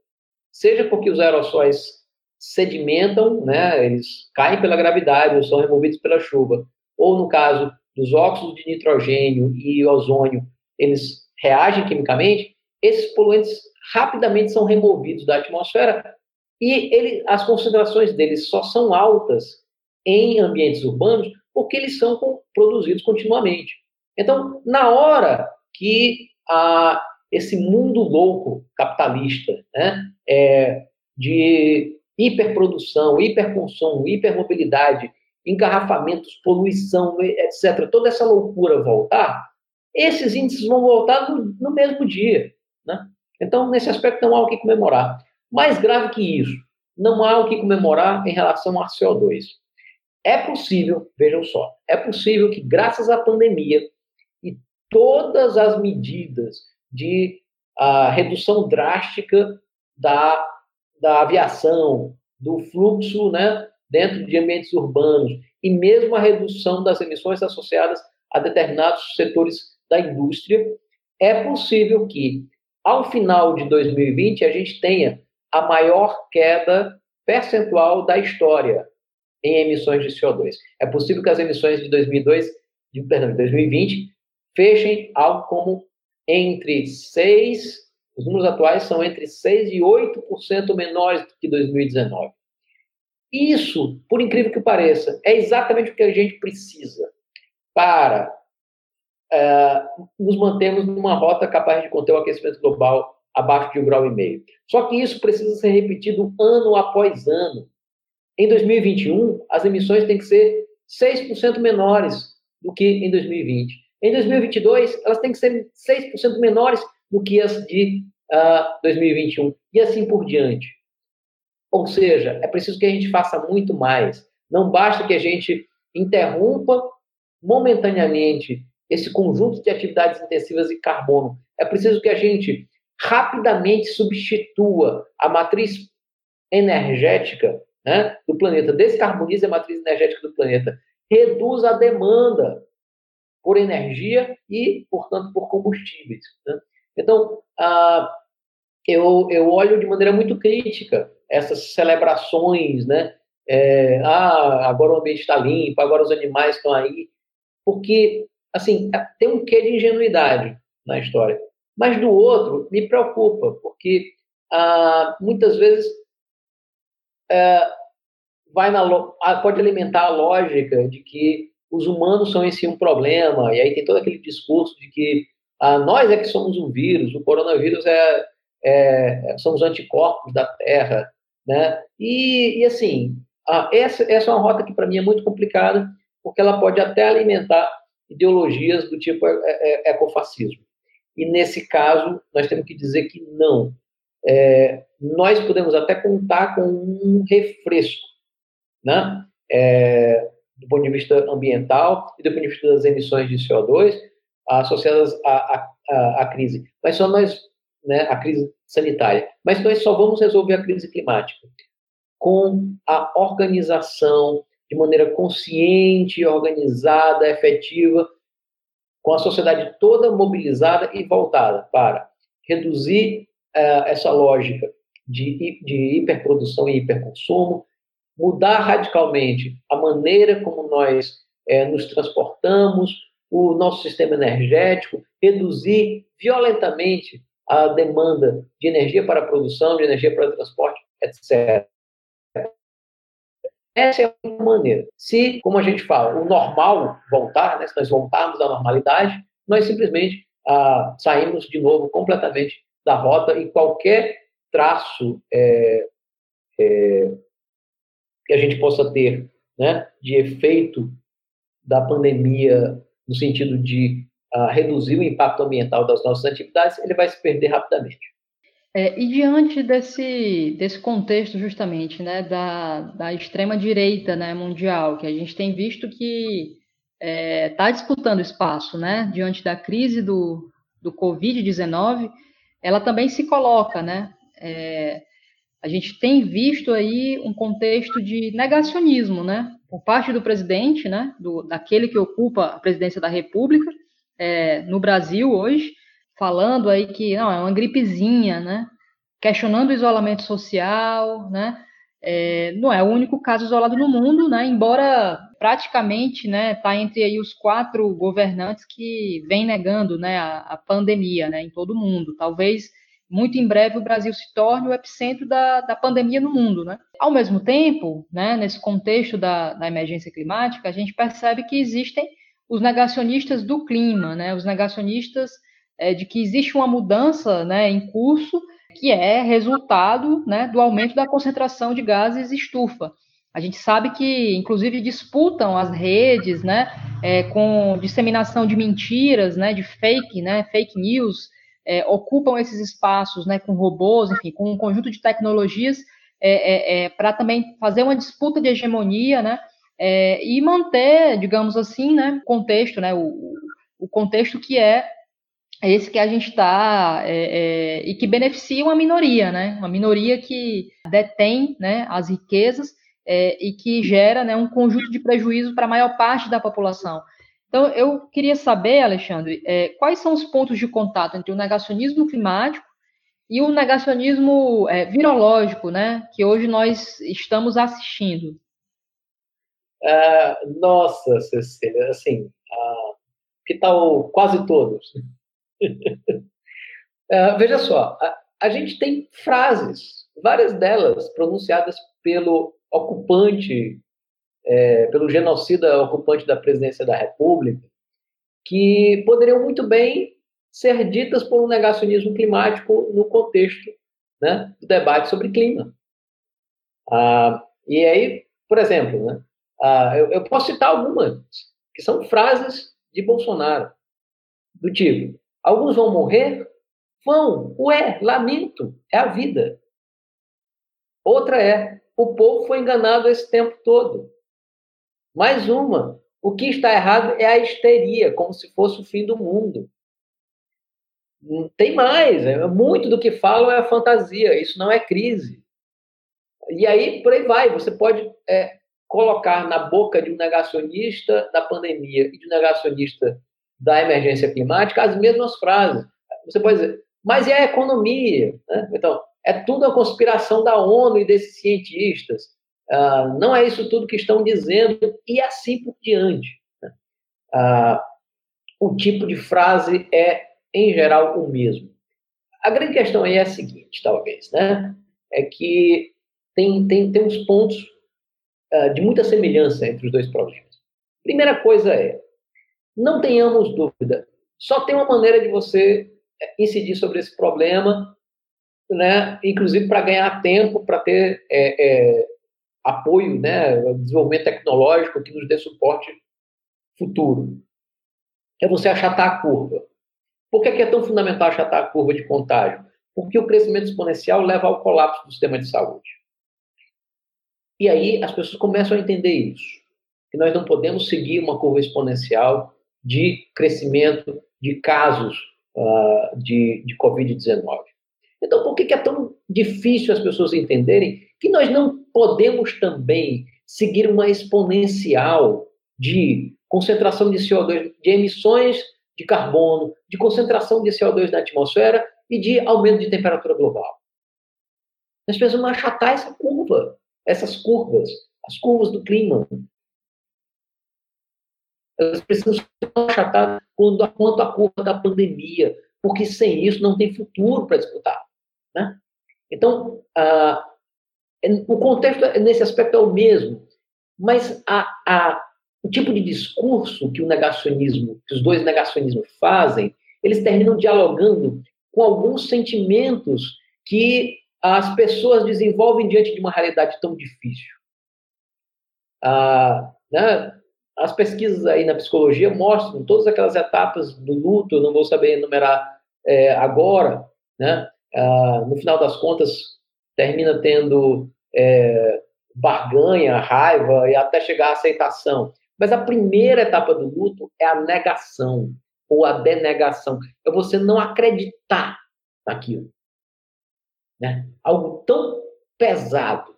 seja porque os aerossóis sedimentam, né, eles caem pela gravidade ou são removidos pela chuva. Ou no caso dos óxidos de nitrogênio e ozônio, eles reagem quimicamente, esses poluentes rapidamente são removidos da atmosfera e ele, as concentrações deles só são altas em ambientes urbanos porque eles são produzidos continuamente. Então, na hora que a, esse mundo louco capitalista né, é, de hiperprodução, hiperconsumo, hipermobilidade, engarrafamentos, poluição, etc., toda essa loucura voltar, esses índices vão voltar no, no mesmo dia. Né? Então, nesse aspecto, não há o que comemorar. Mais grave que isso, não há o que comemorar em relação ao CO2. É possível, vejam só, é possível que, graças à pandemia e todas as medidas de a redução drástica da da aviação, do fluxo né, dentro de ambientes urbanos e mesmo a redução das emissões associadas a determinados setores da indústria, é possível que, ao final de 2020, a gente tenha a maior queda percentual da história em emissões de CO2. É possível que as emissões de 2002, de, perdão, de 2020 fechem algo como entre 6, os números atuais são entre 6 e 8% menores do que 2019. Isso, por incrível que pareça, é exatamente o que a gente precisa para uh, nos mantermos numa rota capaz de conter o aquecimento global abaixo de um grau e meio. Só que isso precisa ser repetido ano após ano. Em 2021, as emissões têm que ser 6% menores do que em 2020. Em 2022, elas têm que ser 6% menores do que as de uh, ah, 2021. E assim por diante. Ou seja, é preciso que a gente faça muito mais. Não basta que a gente interrompa momentaneamente esse conjunto de atividades intensivas de carbono. É preciso que a gente rapidamente substitua a matriz energética né, do planeta, descarbonize a matriz energética do planeta, reduz a demanda por energia e, portanto, por combustíveis. Né? Então, ah, eu, eu olho de maneira muito crítica essas celebrações, né? É, ah, agora o ambiente está limpo, agora os animais estão aí, porque, assim, tem um quê de ingenuidade na história. Mas do outro, me preocupa, porque ah, muitas vezes é, vai na, pode alimentar a lógica de que os humanos são em si um problema, e aí tem todo aquele discurso de que ah, nós é que somos um vírus, o coronavírus é, é são os anticorpos da Terra, né? E, e assim, ah, essa, essa é uma rota que para mim é muito complicada, porque ela pode até alimentar ideologias do tipo é, é, ecofascismo. E nesse caso, nós temos que dizer que não. É, nós podemos até contar com um refresco, né? É, do ponto de vista ambiental e do ponto de vista das emissões de CO2 associadas à, à, à crise. Mas só nós, né, a crise sanitária. Mas nós só vamos resolver a crise climática com a organização de maneira consciente, organizada, efetiva com a sociedade toda mobilizada e voltada para reduzir uh, essa lógica de, de hiperprodução e hiperconsumo, mudar radicalmente a maneira como nós uh, nos transportamos, o nosso sistema energético, reduzir violentamente a demanda de energia para a produção, de energia para o transporte, etc. Essa é a maneira. Se, como a gente fala, o normal voltar, né, se nós voltarmos à normalidade, nós simplesmente ah, saímos de novo completamente da rota e qualquer traço é, é, que a gente possa ter né, de efeito da pandemia no sentido de ah, reduzir o impacto ambiental das nossas atividades, ele vai se perder rapidamente. É, e diante desse, desse contexto, justamente, né, da, da extrema-direita né, mundial, que a gente tem visto que está é, tá disputando espaço né, diante da crise do, do Covid-19, ela também se coloca, né? É, a gente tem visto aí um contexto de negacionismo, né? Por parte do presidente, né? Do, daquele que ocupa a presidência da República é, no Brasil hoje, falando aí que não é uma gripezinha, né? Questionando o isolamento social, né? É, não é o único caso isolado no mundo, né? Embora praticamente, né, tá entre aí os quatro governantes que vem negando, né, a, a pandemia, né, em todo o mundo. Talvez muito em breve o Brasil se torne o epicentro da, da pandemia no mundo, né? Ao mesmo tempo, né, nesse contexto da, da emergência climática, a gente percebe que existem os negacionistas do clima, né, os negacionistas é, de que existe uma mudança né, em curso que é resultado né, do aumento da concentração de gases estufa. A gente sabe que, inclusive, disputam as redes, né, é, com disseminação de mentiras, né, de fake, né, fake news, é, ocupam esses espaços, né, com robôs, enfim, com um conjunto de tecnologias é, é, é para também fazer uma disputa de hegemonia, né, é, e manter, digamos assim, né, contexto, né, o, o contexto que é é esse que a gente está é, é, e que beneficia uma minoria, né? Uma minoria que detém né, as riquezas é, e que gera né, um conjunto de prejuízos para a maior parte da população. Então, eu queria saber, Alexandre, é, quais são os pontos de contato entre o negacionismo climático e o negacionismo é, virológico, né, que hoje nós estamos assistindo? Ah, nossa, Cecília, assim, ah, que tal quase todos? ah, veja só, a, a gente tem frases, várias delas pronunciadas pelo ocupante, é, pelo genocida ocupante da presidência da República, que poderiam muito bem ser ditas por um negacionismo climático no contexto né, do debate sobre clima. Ah, e aí, por exemplo, né, ah, eu, eu, posso citar algumas, que são frases de Bolsonaro, do tipo: alguns vão morrer? Vão, ué, lamento, é a vida. Outra é: o povo foi enganado esse tempo todo. Mais uma: o que está errado é a histeria, como se fosse o fim do mundo. Tem mais, é, muito do que falam é fantasia, isso não é crise. E aí, por aí vai, você pode é, colocar na boca de um negacionista da pandemia e de um negacionista da emergência climática as mesmas frases. Você pode dizer, mas e a economia? Né? Então, é tudo a conspiração da ONU e desses cientistas. Ah, não é isso tudo que estão dizendo, e assim por diante. Né? Ah, o tipo de frase é em geral, o mesmo. A grande questão aí é a seguinte, talvez, né? É que tem, tem, tem uns pontos uh, de muita semelhança entre os dois problemas. Primeira coisa é, não tenhamos dúvida, só tem uma maneira de você eh, incidir sobre esse problema, né? inclusive para ganhar tempo, para ter é, é, apoio, né? desenvolvimento tecnológico que nos dê suporte futuro. É você achatar a curva. Por que é tão fundamental achatar a curva de contágio? Porque o crescimento exponencial leva ao colapso do sistema de saúde. E aí as pessoas começam a entender isso. Que nós não podemos seguir uma curva exponencial de crescimento de casos uh, de, de Covid-19. Então, por que é tão difícil as pessoas entenderem que nós não podemos também seguir uma exponencial de concentração de CO2, de emissões de carbono, de concentração de CO2 na atmosfera e de aumento de temperatura global. Nós precisamos achatar essa curva, essas curvas, as curvas do clima. Elas precisam ser achatadas quanto a curva da pandemia, porque sem isso não tem futuro para disputar. Né? Então, ah, o contexto nesse aspecto é o mesmo, mas a, a, o tipo de discurso que o negacionismo, que os dois negacionismos fazem, eles terminam dialogando com alguns sentimentos que as pessoas desenvolvem diante de uma realidade tão difícil. Ah, né? As pesquisas aí na psicologia mostram todas aquelas etapas do luto, eu não vou saber enumerar é, agora, né? Ah, no final das contas, termina tendo é, barganha, raiva e até chegar à aceitação. Mas a primeira etapa do luto é a negação ou a denegação. É você não acreditar naquilo. Né? Algo tão pesado,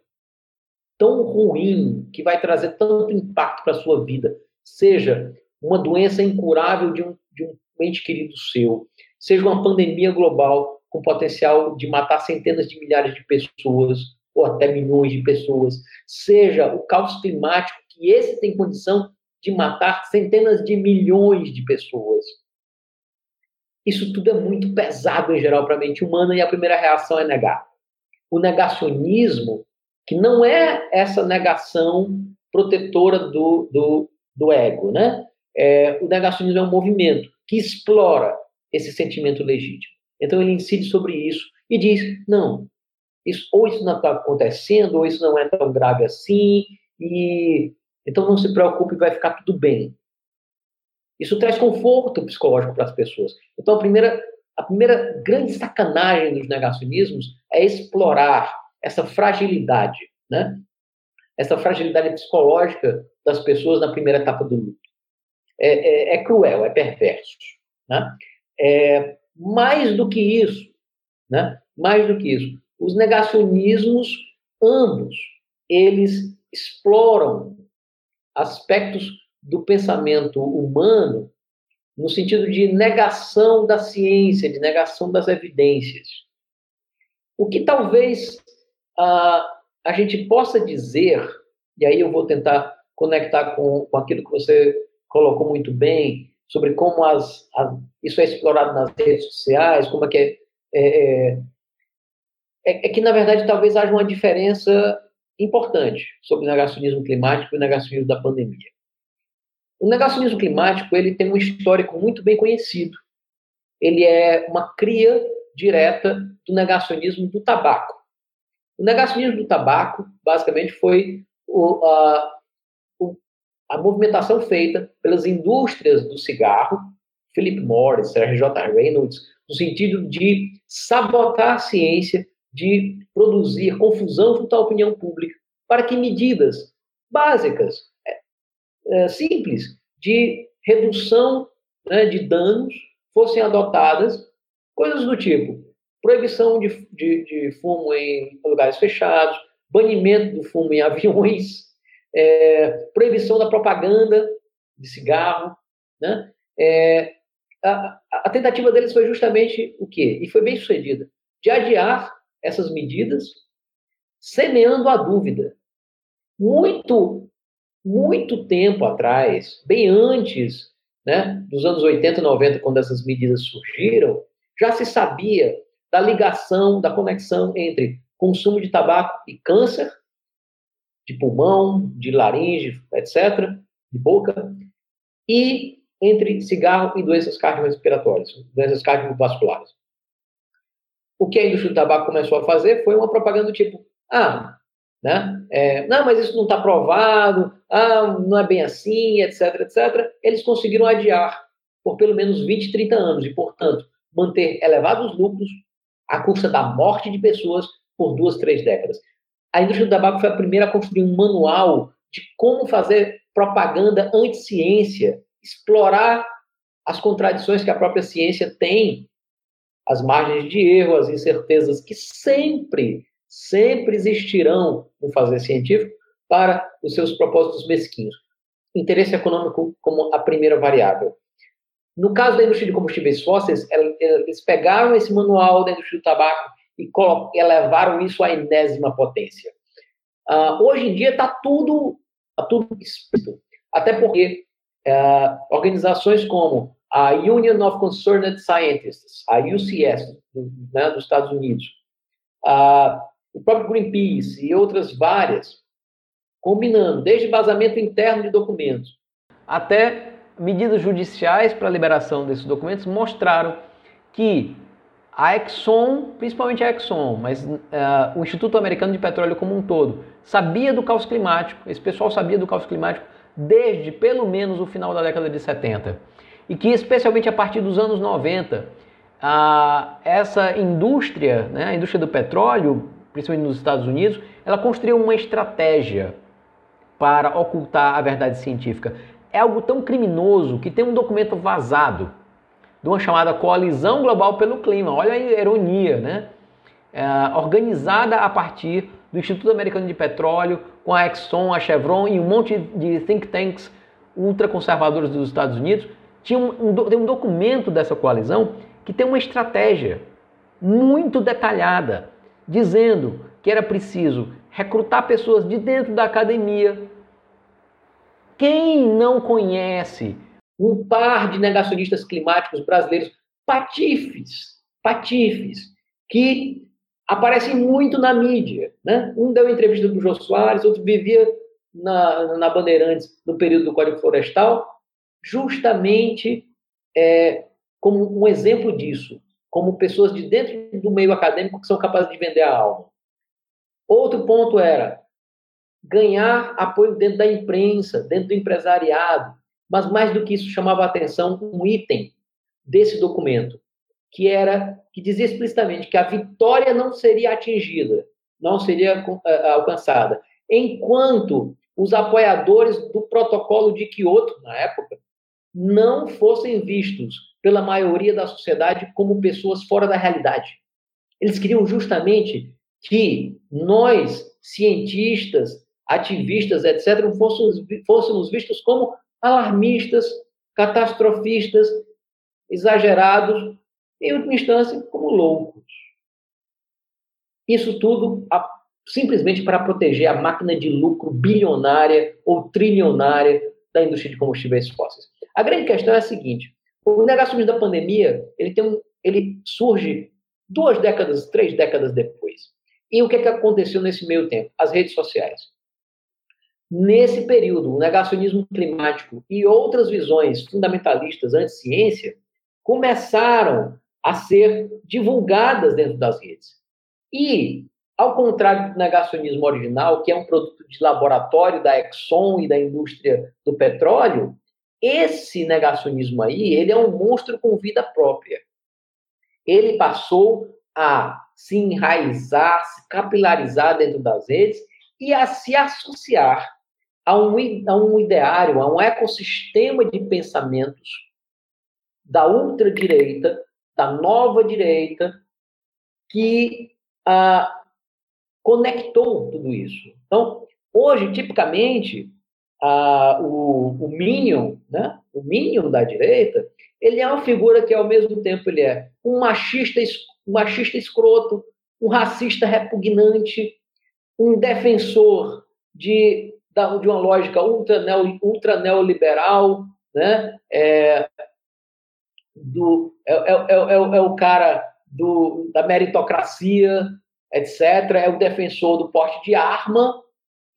tão ruim, que vai trazer tanto impacto para a sua vida. Seja uma doença incurável de um, de um ente querido seu, seja uma pandemia global com potencial de matar centenas de milhares de pessoas, ou até milhões de pessoas, seja o caos climático que esse tem condição de matar centenas de milhões de pessoas. Isso tudo é muito pesado em geral para a mente humana e a primeira reação é negar. O negacionismo, que não é essa negação protetora do, do, do ego, né? É, o negacionismo é um movimento que explora esse sentimento legítimo. Então ele incide sobre isso e diz: não, isso, ou isso não está acontecendo, ou isso não é tão grave assim, e então não se preocupe, vai ficar tudo bem. Isso traz conforto psicológico para as pessoas. Então a primeira, a primeira grande sacanagem dos negacionismos é explorar essa fragilidade, né? Essa fragilidade psicológica das pessoas na primeira etapa do luto. É, é, é cruel, é perverso, né? É, mais do que isso, né? Mais do que isso, os negacionismos ambos eles exploram aspectos do pensamento humano no sentido de negação da ciência, de negação das evidências. O que talvez uh, a gente possa dizer, e aí eu vou tentar conectar com, com aquilo que você colocou muito bem, sobre como as, isso é explorado nas redes sociais, como é que é, é, é, é que, na verdade, talvez haja uma diferença importante sobre o negacionismo climático e o negacionismo da pandemia. O negacionismo climático ele tem um histórico muito bem conhecido. Ele é uma cria direta do negacionismo do tabaco. O negacionismo do tabaco, basicamente, foi o, a, o, a movimentação feita pelas indústrias do cigarro, Philip Morris, Sr. J. Reynolds, no sentido de sabotar a ciência, de produzir confusão junto à opinião pública, para que medidas básicas, é, simples de redução né, de danos fossem adotadas, coisas do tipo proibição de, de, de, fumo em lugares fechados, banimento do fumo em aviões, é, proibição da propaganda de cigarro. Né? É, a, a, tentativa deles foi justamente o quê? E foi bem sucedida, de adiar essas medidas, semeando a dúvida. Muito muito tempo atrás, bem antes né, dos anos 80 e 90, quando essas medidas surgiram, já se sabia da ligação, da conexão entre consumo de tabaco e câncer, de pulmão, de laringe, etc., de boca, e entre cigarro e doenças cardiorrespiratórias, doenças cardiovasculares. O que a indústria do tabaco começou a fazer foi uma propaganda do tipo: ah, né? É, não, mas isso não está provado, ah, não é bem assim, etc, etc. Eles conseguiram adiar por pelo menos 20, 30 anos e, portanto, manter elevados lucros à custa da morte de pessoas por duas, três décadas. A indústria do tabaco foi a primeira a construir um manual de como fazer propaganda anti-ciência, explorar as contradições que a própria ciência tem, as margens de erro, as incertezas que sempre sempre existirão no fazer científico para os seus propósitos mesquinhos. Interesse econômico como a primeira variável. No caso da indústria de combustíveis fósseis, eles pegaram esse manual da indústria do tabaco e elevaram isso à enésima potência. Uh, hoje em dia está tudo, tá tudo explícito. Até porque uh, organizações como a Union of Concerned Scientists, a UCS, né, dos Estados Unidos, uh, o próprio Greenpeace e outras várias, combinando desde vazamento interno de documentos até medidas judiciais para a liberação desses documentos, mostraram que a Exxon, principalmente a Exxon, mas uh, o Instituto Americano de Petróleo como um todo, sabia do caos climático, esse pessoal sabia do caos climático desde pelo menos o final da década de 70. E que, especialmente a partir dos anos 90, uh, essa indústria, né, a indústria do petróleo, principalmente nos Estados Unidos, ela construiu uma estratégia para ocultar a verdade científica. É algo tão criminoso que tem um documento vazado de uma chamada Coalizão Global pelo Clima. Olha a ironia, né? É, organizada a partir do Instituto Americano de Petróleo, com a Exxon, a Chevron e um monte de think tanks ultraconservadores dos Estados Unidos. Tinha um, um, tem um documento dessa coalizão que tem uma estratégia muito detalhada dizendo que era preciso recrutar pessoas de dentro da academia. Quem não conhece um par de negacionistas climáticos brasileiros patifes, patifes, que aparecem muito na mídia. Né? Um deu entrevista para o Jô Soares, outro vivia na, na Bandeirantes no período do Código Florestal, justamente é, como um exemplo disso como pessoas de dentro do meio acadêmico que são capazes de vender a alma. Outro ponto era ganhar apoio dentro da imprensa, dentro do empresariado, mas mais do que isso chamava a atenção um item desse documento, que era que dizia explicitamente que a vitória não seria atingida, não seria uh, alcançada, enquanto os apoiadores do protocolo de Kyoto na época não fossem vistos pela maioria da sociedade como pessoas fora da realidade. Eles queriam justamente que nós, cientistas, ativistas, etc., fôssemos, fôssemos vistos como alarmistas, catastrofistas, exagerados, em última instância, como loucos. Isso tudo a, simplesmente para proteger a máquina de lucro bilionária ou trilionária da indústria de combustíveis fósseis. A grande questão é a seguinte: o negacionismo da pandemia ele, tem um, ele surge duas décadas, três décadas depois. E o que, é que aconteceu nesse meio tempo? As redes sociais. Nesse período, o negacionismo climático e outras visões fundamentalistas anti-ciência começaram a ser divulgadas dentro das redes. E, ao contrário do negacionismo original, que é um produto de laboratório da Exxon e da indústria do petróleo, esse negacionismo aí, ele é um monstro com vida própria. Ele passou a se enraizar, se capilarizar dentro das redes e a se associar a um, a um ideário, a um ecossistema de pensamentos da ultradireita, da nova direita, que ah, conectou tudo isso. Então, hoje, tipicamente, ah, o, o Minion, né? o Minion da direita, ele é uma figura que, ao mesmo tempo, ele é um machista, um machista escroto, um racista repugnante, um defensor de, de uma lógica ultra, neo, ultra neoliberal, né? É, do, é, é, é, é, o cara do, da meritocracia, etc. É o defensor do porte de arma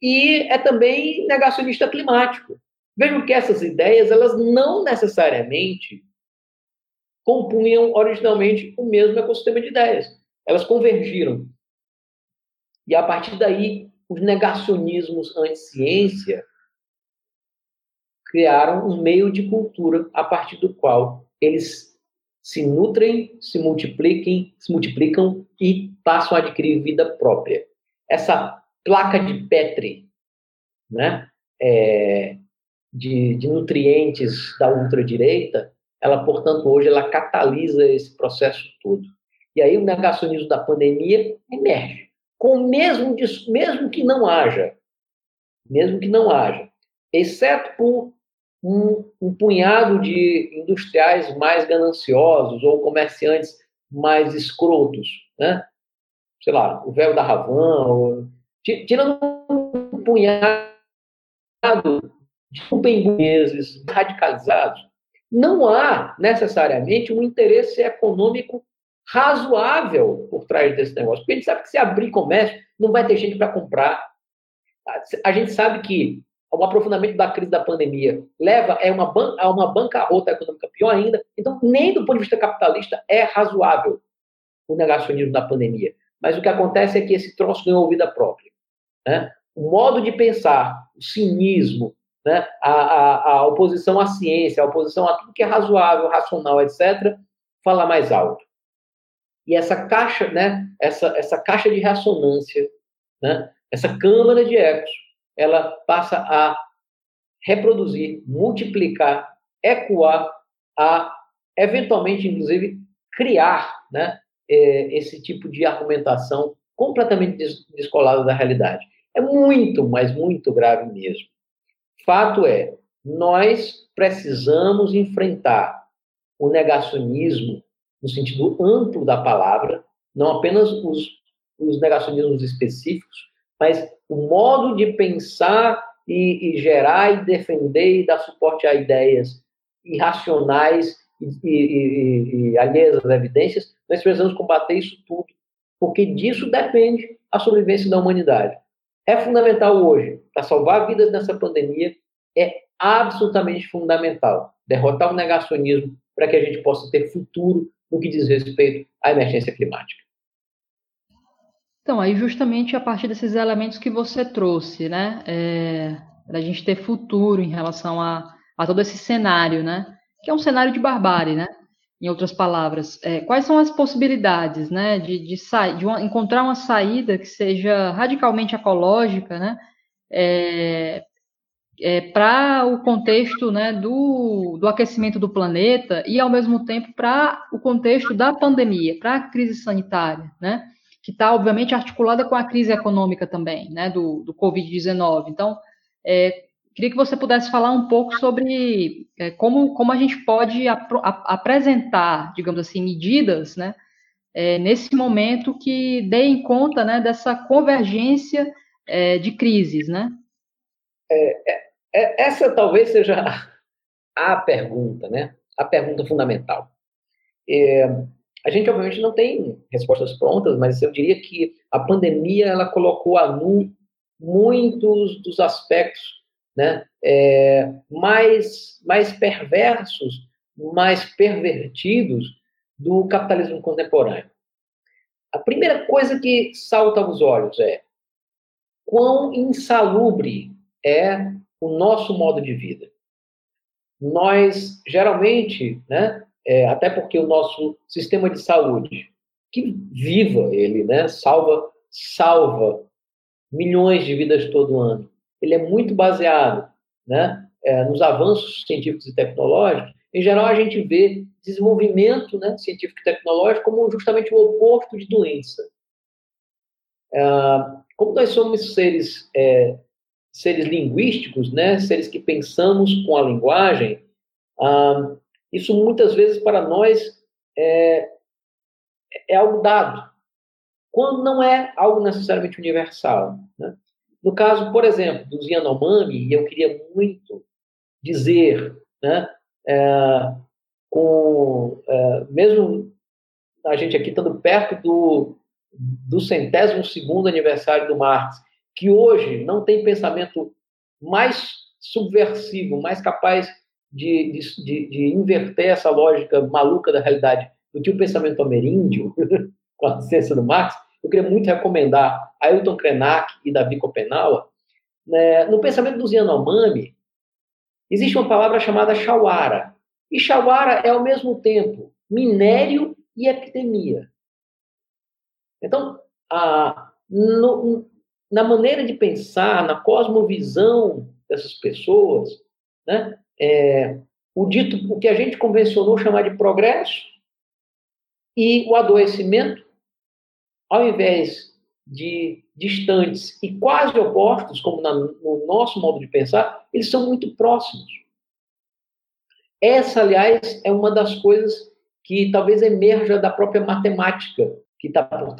e é também negacionista climático. Vejam que essas ideias elas não necessariamente compunham originalmente o mesmo ecossistema de ideias. Elas convergiram. E a partir daí, os negacionismos anti-ciência criaram um meio de cultura a partir do qual eles se nutrem, se multipliquem, se multiplicam e passam a adquirir vida própria. Essa placa de Petri, né, é, de, de nutrientes da ultradireita, ela, portanto, hoje ela catalisa esse processo todo. E aí o negacionismo da pandemia emerge, com mesmo mesmo que não haja, mesmo que não haja, exceto por um, um punhado de industriais mais gananciosos ou comerciantes mais escrotos, né? Sei lá, o véu da Ravan, ou... tirando um punhado de pengueses radicalizados, não há necessariamente um interesse econômico razoável por trás desse negócio. Porque a gente sabe que se abrir comércio, não vai ter gente para comprar. A gente sabe que o aprofundamento da crise da pandemia leva é uma ban a uma bancarrota econômica pior ainda. Então, nem do ponto de vista capitalista é razoável o negacionismo da pandemia. Mas o que acontece é que esse troço ganhou vida própria. Né? O modo de pensar, o cinismo, né? a, a, a oposição à ciência, a oposição a tudo que é razoável, racional, etc., fala mais alto. E essa caixa, né? essa, essa caixa de ressonância, né? essa câmara de ecos, ela passa a reproduzir, multiplicar, ecoar, a eventualmente, inclusive, criar né, é, esse tipo de argumentação completamente descolada da realidade. É muito, mas muito grave mesmo. Fato é, nós precisamos enfrentar o negacionismo no sentido amplo da palavra, não apenas os, os negacionismos específicos, mas o modo de pensar e, e, gerar e defender e dar suporte a ideias irracionais e, e, e alheias às evidências, nós precisamos combater isso tudo, porque disso depende a sobrevivência da humanidade. É fundamental hoje, para salvar vidas nessa pandemia, é absolutamente fundamental derrotar o negacionismo para que a gente possa ter futuro no que diz respeito à emergência climática. Então, aí justamente a partir desses elementos que você trouxe, né, é, a gente ter futuro em relação a, a todo esse cenário, né, que é um cenário de barbárie, né, em outras palavras, é, quais são as possibilidades, né, de, de, de uma, encontrar uma saída que seja radicalmente ecológica, né, é, é, para o contexto né, do, do aquecimento do planeta e, ao mesmo tempo, para o contexto da pandemia, para a crise sanitária, né? que está, obviamente, articulada com a crise econômica também, né, do, do Covid-19. Então, é, queria que você pudesse falar um pouco sobre é, como, como a gente pode ap apresentar, digamos assim, medidas, né, é, nesse momento que deem conta né, dessa convergência é, de crises, né? É, é essa talvez seja a pergunta, né? A pergunta fundamental. É, a gente obviamente não tem respostas prontas, mas eu diria que a pandemia ela colocou a nu muitos dos aspectos, né? É, mais mais perversos, mais pervertidos do capitalismo contemporâneo. A primeira coisa que salta aos olhos é quão insalubre é o nosso modo de vida. Nós, geralmente, né, é, até porque o nosso sistema de saúde, que viva ele, né, salva, salva milhões de vidas todo ano, ele é muito baseado né, é, nos avanços científicos e tecnológicos, em geral, a gente vê desenvolvimento né, científico e tecnológico como justamente o oposto de doença. É, como nós somos seres, é, seres linguísticos, né, seres que pensamos com a linguagem, ah, isso muitas vezes para nós é, é algo dado, quando não é algo necessariamente universal. Né? No caso, por exemplo, dos Yanomami, eu queria muito dizer né, é, com é, mesmo a gente aqui estando perto do, do centésimo segundo aniversário do Marx, que hoje não tem pensamento mais subversivo, mais capaz de, de, de, inverter essa lógica maluca da realidade do que o pensamento ameríndio, com a ciência do Marx, eu queria muito recomendar Ailton Krenak e Davi Copenaua. Né, no pensamento dos Yanomami, existe uma palavra chamada Shawara. E Shawara é, ao mesmo tempo, minério e epidemia. Então, a, no, na maneira de pensar, na cosmovisão dessas pessoas, né, é, o dito, o que a gente convencionou chamar de progresso e o adoecimento, ao invés de distantes e quase opostos, como na, no nosso modo de pensar, eles são muito próximos. Essa, aliás, é uma das coisas que talvez emerja da própria matemática que está por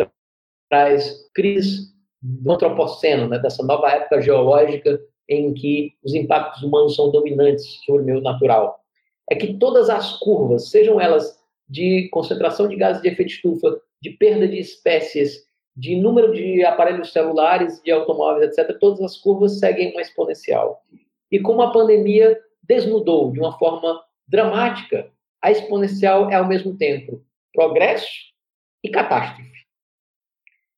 trás crise do antropoceno, né, dessa nova época geológica em que os impactos humanos são dominantes sobre o meio natural. É que todas as curvas, sejam elas de concentração de gases de efeito estufa, de perda de espécies, de número de aparelhos celulares, de automóveis, etc., todas as curvas seguem uma exponencial. E como a pandemia desnudou de uma forma dramática, a exponencial é ao mesmo tempo progresso e catástrofe.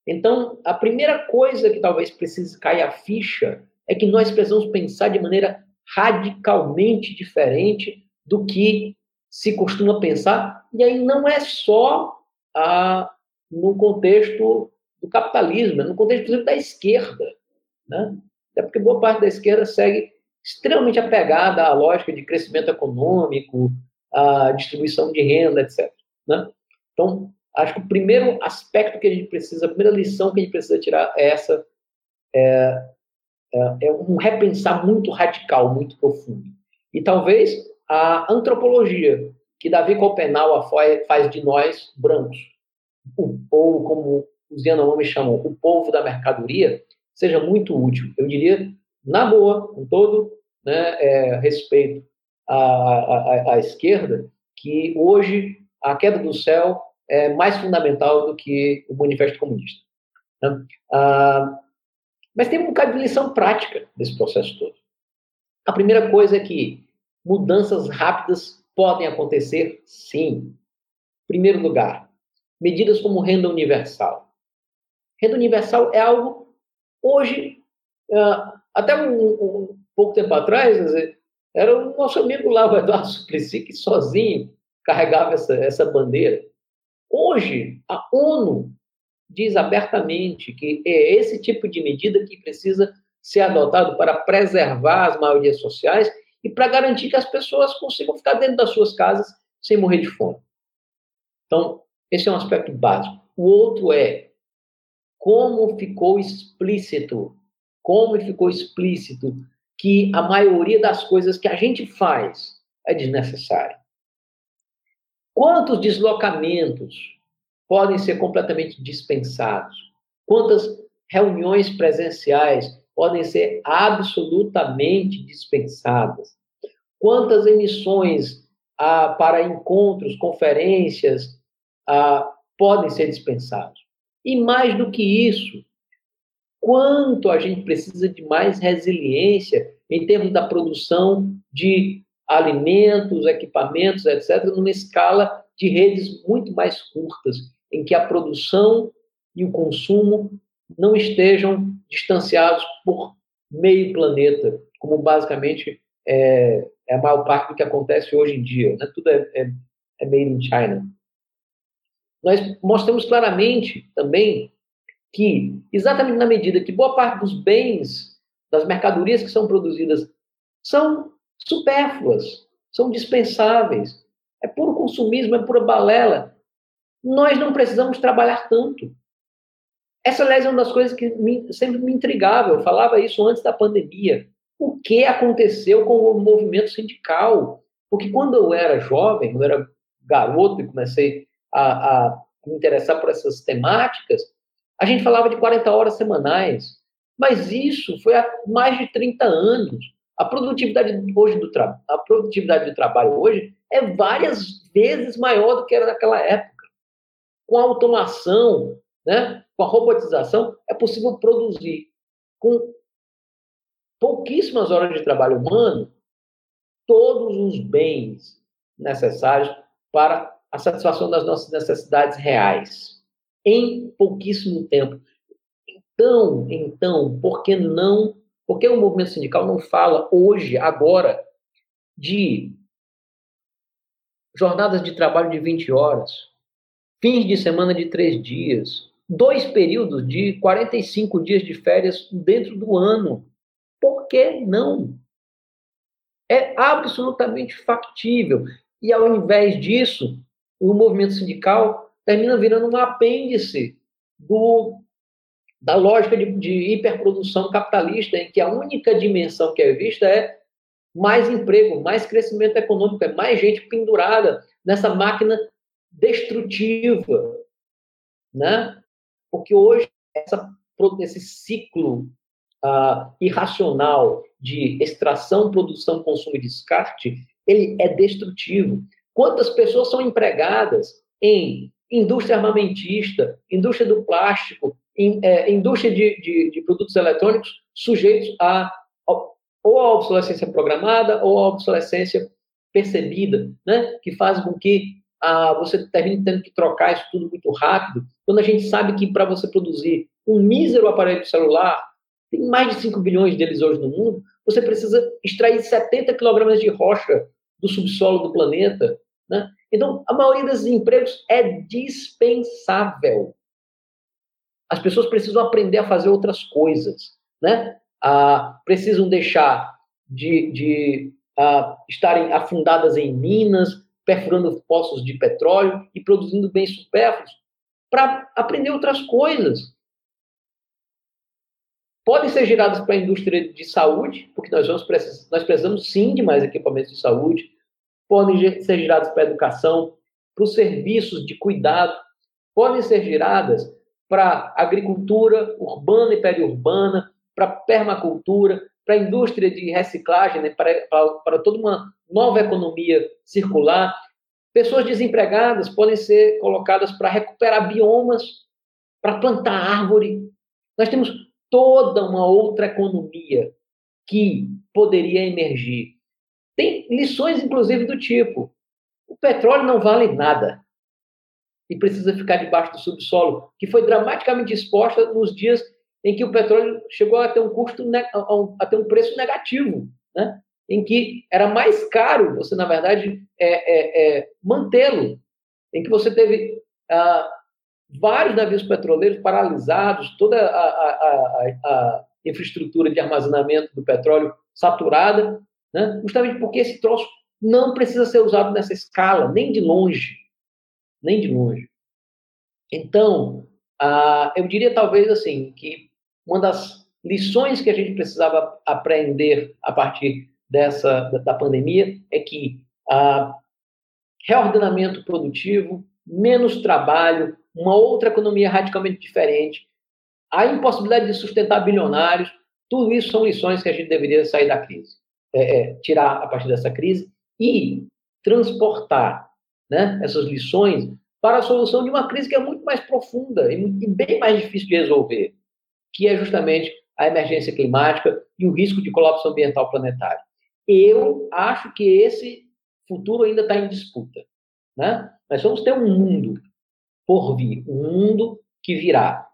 Então, a primeira coisa que talvez precise cair a ficha é que nós precisamos pensar de maneira radicalmente diferente do que se costuma pensar, e aí não é só ah, no contexto do capitalismo, no contexto, exemplo, da esquerda. Né? Até porque boa parte da esquerda segue extremamente apegada à lógica de crescimento econômico, à distribuição de renda, etc. Né? Então, acho que o primeiro aspecto que a gente precisa, a primeira lição que a gente precisa tirar é essa, é, é, é um repensar muito radical, muito profundo. E talvez a antropologia, que Davi Copenau faz de nós brancos, ou como os Yanomami chamam, o povo da mercadoria, seja muito útil. Eu diria, na boa, com todo né, é, respeito à, à, à, esquerda, que hoje a queda do céu é mais fundamental do que o manifesto comunista. Né? Ah, mas tem um bocado de lição prática desse processo todo. A primeira coisa é que mudanças rápidas podem acontecer, sim. Em primeiro lugar, medidas como renda universal. Renda universal é algo, hoje, uh, até um, um, pouco tempo atrás, era o nosso amigo lá, o Eduardo Suplicy, que sozinho carregava essa, essa bandeira. Hoje, a ONU diz abertamente que é esse tipo de medida que precisa ser adotado para preservar as maiorias sociais e para garantir que as pessoas consigam ficar dentro das suas casas sem morrer de fome. Então, esse é um aspecto básico. O outro é como ficou explícito, como ficou explícito que a maioria das coisas que a gente faz é desnecessária. Quantos deslocamentos podem ser completamente dispensados? Quantas reuniões presenciais podem ser absolutamente dispensadas? Quantas emissões ah, para encontros, conferências ah, podem ser dispensadas? E mais do que isso, quanto a gente precisa de mais resiliência em termos da produção de alimentos, equipamentos, etc., numa escala de redes muito mais curtas, em que a produção e o consumo não estejam distanciados por meio planeta, como basicamente é, é a maior parte do que acontece hoje em dia. Né? Tudo é, é, é made in China. Nós mostramos claramente também que, exatamente na medida que boa parte dos bens, das mercadorias que são produzidas, são supérfluas, são dispensáveis, é puro consumismo, é pura balela, nós não precisamos trabalhar tanto. Essa, aliás, é uma das coisas que me, sempre me intrigava. Eu falava isso antes da pandemia. O que aconteceu com o movimento sindical? Porque quando eu era jovem, eu era garoto e comecei a, a me interessar por essas temáticas, a gente falava de 40 horas semanais. Mas isso foi há mais de 30 anos. A produtividade hoje do tra... a produtividade do trabalho hoje é várias vezes maior do que era naquela época. Com a automação, né? com a robotização, é possível produzir com pouquíssimas horas de trabalho humano todos os bens necessários para a satisfação das nossas necessidades reais em pouquíssimo tempo. Então, então, por que não? Por que o movimento sindical não fala hoje, agora, de jornadas de trabalho de 20 horas, fins de semana de três dias, dois períodos de 45 dias de férias dentro do ano. Por que não? É absolutamente factível. E ao invés disso, o movimento sindical termina virando um apêndice do, da lógica de, de hiperprodução capitalista, em que a única dimensão que é vista é mais emprego, mais crescimento econômico, é mais gente pendurada nessa máquina destrutiva, né? Porque hoje, essa, esse ciclo uh, irracional de extração, produção, consumo e descarte, ele é destrutivo. Quantas pessoas são empregadas em indústria armamentista, indústria do plástico, é, indústria de, de, de, produtos eletrônicos sujeitos a, a ou a obsolescência programada ou a obsolescência percebida, né? que faz com que ah, você termine tendo que trocar isso tudo muito rápido, quando a gente sabe que para você produzir um mísero aparelho celular, tem mais de 5 bilhões deles hoje no mundo, você precisa extrair 70 quilogramas de rocha do subsolo do planeta. Né? Então, a maioria desses empregos é dispensável. As pessoas precisam aprender a fazer outras coisas. Né? Ah, precisam deixar de, de ah, estarem afundadas em minas, perfurando poços de petróleo e produzindo bens supérfluos para aprender outras coisas. Podem ser giradas para a indústria de saúde, porque nós, vamos nós precisamos sim de mais equipamentos de saúde. Podem ser giradas para a educação, para os serviços de cuidado. Podem ser giradas para agricultura urbana e periurbana, para permacultura, para a indústria de reciclagem, né, para, para, para toda uma nova economia circular. Pessoas desempregadas podem ser colocadas para recuperar biomas, para plantar árvore. Nós temos toda uma outra economia que poderia emergir. Tem lições, inclusive, do tipo: o petróleo não vale nada e precisa ficar debaixo do subsolo, que foi dramaticamente exposta nos dias em que o petróleo chegou a ter um custo, a ter um preço negativo, né? em que era mais caro você, na verdade, é, é, é mantê-lo, em que você teve ah, vários navios petroleiros paralisados, toda a, a, a, a, infraestrutura de armazenamento do petróleo saturada, né? justamente porque esse troço não precisa ser usado nessa escala, nem de longe, nem de longe. Então, eu diria talvez assim que uma das lições que a gente precisava aprender a partir dessa da pandemia é que reordenamento produtivo, menos trabalho, uma outra economia radicalmente diferente, a impossibilidade de sustentar bilionários, tudo isso são lições que a gente deveria sair da crise, é, é, tirar a partir dessa crise e transportar né, essas lições para a solução de uma crise que é muito mais profunda e bem mais difícil de resolver, que é justamente a emergência climática e o risco de colapso ambiental planetário. Eu acho que esse futuro ainda está em disputa. Né? Nós vamos ter um mundo por vir, um mundo que virá.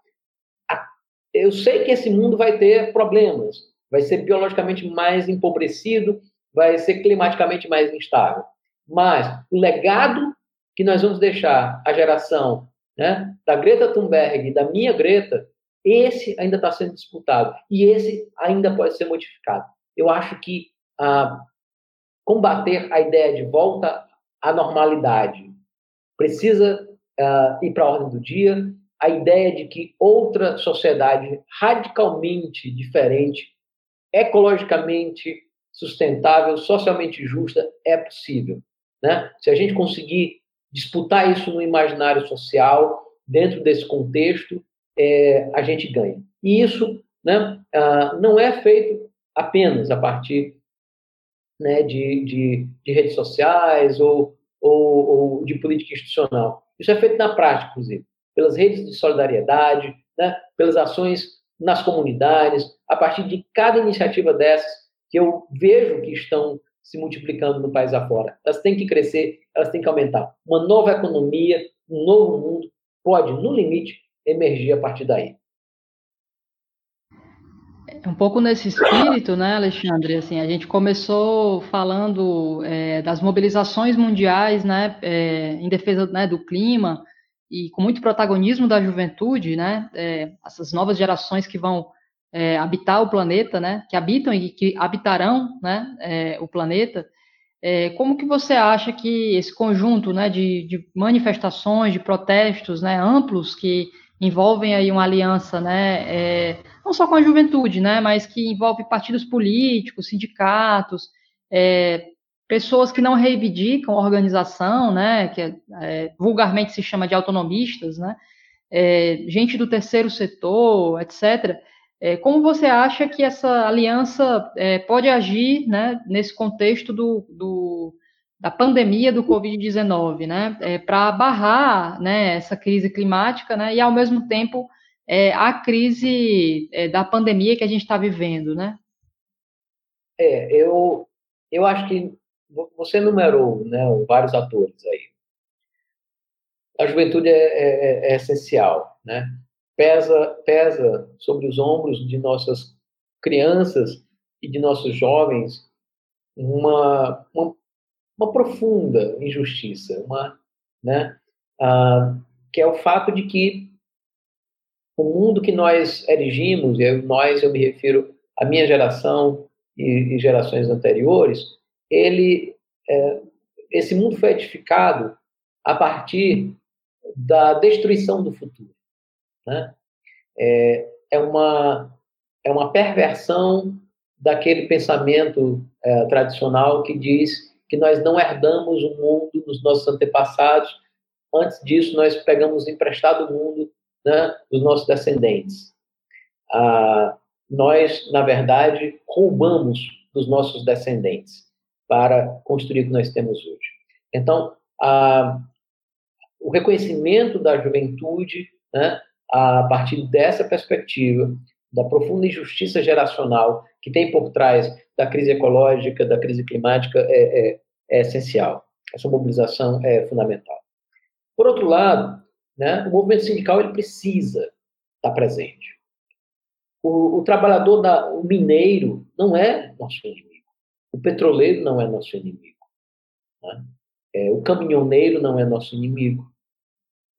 Eu sei que esse mundo vai ter problemas, vai ser biologicamente mais empobrecido, vai ser climaticamente mais instável. Mas o legado que nós vamos deixar à geração né, da Greta Thunberg, da minha Greta, esse ainda está sendo disputado e esse ainda pode ser modificado. Eu acho que ah, combater a ideia de volta à normalidade precisa ah, ir para a ordem do dia. A ideia de que outra sociedade radicalmente diferente, ecologicamente sustentável, socialmente justa é possível. Né? Se a gente conseguir disputar isso no imaginário social, dentro desse contexto, é, a gente ganha. E isso né, ah, não é feito apenas a partir né, de, de, de, redes sociais ou, ou, ou, de política institucional. Isso é feito na prática, inclusive, pelas redes de solidariedade, né, pelas ações nas comunidades, a partir de cada iniciativa dessas que eu vejo que estão se multiplicando no país afora. Elas têm que crescer, elas têm que aumentar. Uma nova economia, um novo mundo pode, no limite, emergir a partir daí. É um pouco nesse espírito, né, Alexandre? Assim, a gente começou falando é, das mobilizações mundiais, né, é, em defesa né, do clima e com muito protagonismo da juventude, né, é, essas novas gerações que vão é, habitar o planeta, né, que habitam e que habitarão, né, é, o planeta. É, como que você acha que esse conjunto, né, de, de manifestações, de protestos, né, amplos que envolvem aí uma aliança, né, é, não só com a juventude, né, mas que envolve partidos políticos, sindicatos, é, pessoas que não reivindicam a organização, né, que é, vulgarmente se chama de autonomistas, né, é, gente do terceiro setor, etc. É, como você acha que essa aliança é, pode agir, né, nesse contexto do, do da pandemia do Covid-19, né, é, para barrar, né, essa crise climática, né, e ao mesmo tempo é, a crise é, da pandemia que a gente está vivendo, né? É, eu, eu acho que você numerou, né, vários atores aí. A juventude é, é, é essencial, né? Pesa, pesa sobre os ombros de nossas crianças e de nossos jovens uma, uma uma profunda injustiça, uma, né, ah, que é o fato de que o mundo que nós erigimos, e nós eu me refiro à minha geração e, e gerações anteriores, ele, é, esse mundo foi edificado a partir da destruição do futuro. Né? É, é, uma, é uma perversão daquele pensamento é, tradicional que diz que nós não herdamos o mundo dos nossos antepassados. Antes disso, nós pegamos emprestado o mundo né, dos nossos descendentes. Ah, nós, na verdade, roubamos dos nossos descendentes para construir o que nós temos hoje. Então, ah, o reconhecimento da juventude, né, a partir dessa perspectiva, da profunda injustiça geracional que tem por trás da crise ecológica, da crise climática, é, é, é essencial. Essa mobilização é fundamental. Por outro lado, né, o movimento sindical ele precisa estar presente. O, o trabalhador, da, o mineiro, não é nosso inimigo. O petroleiro não é nosso inimigo. Né? É, o caminhoneiro não é nosso inimigo.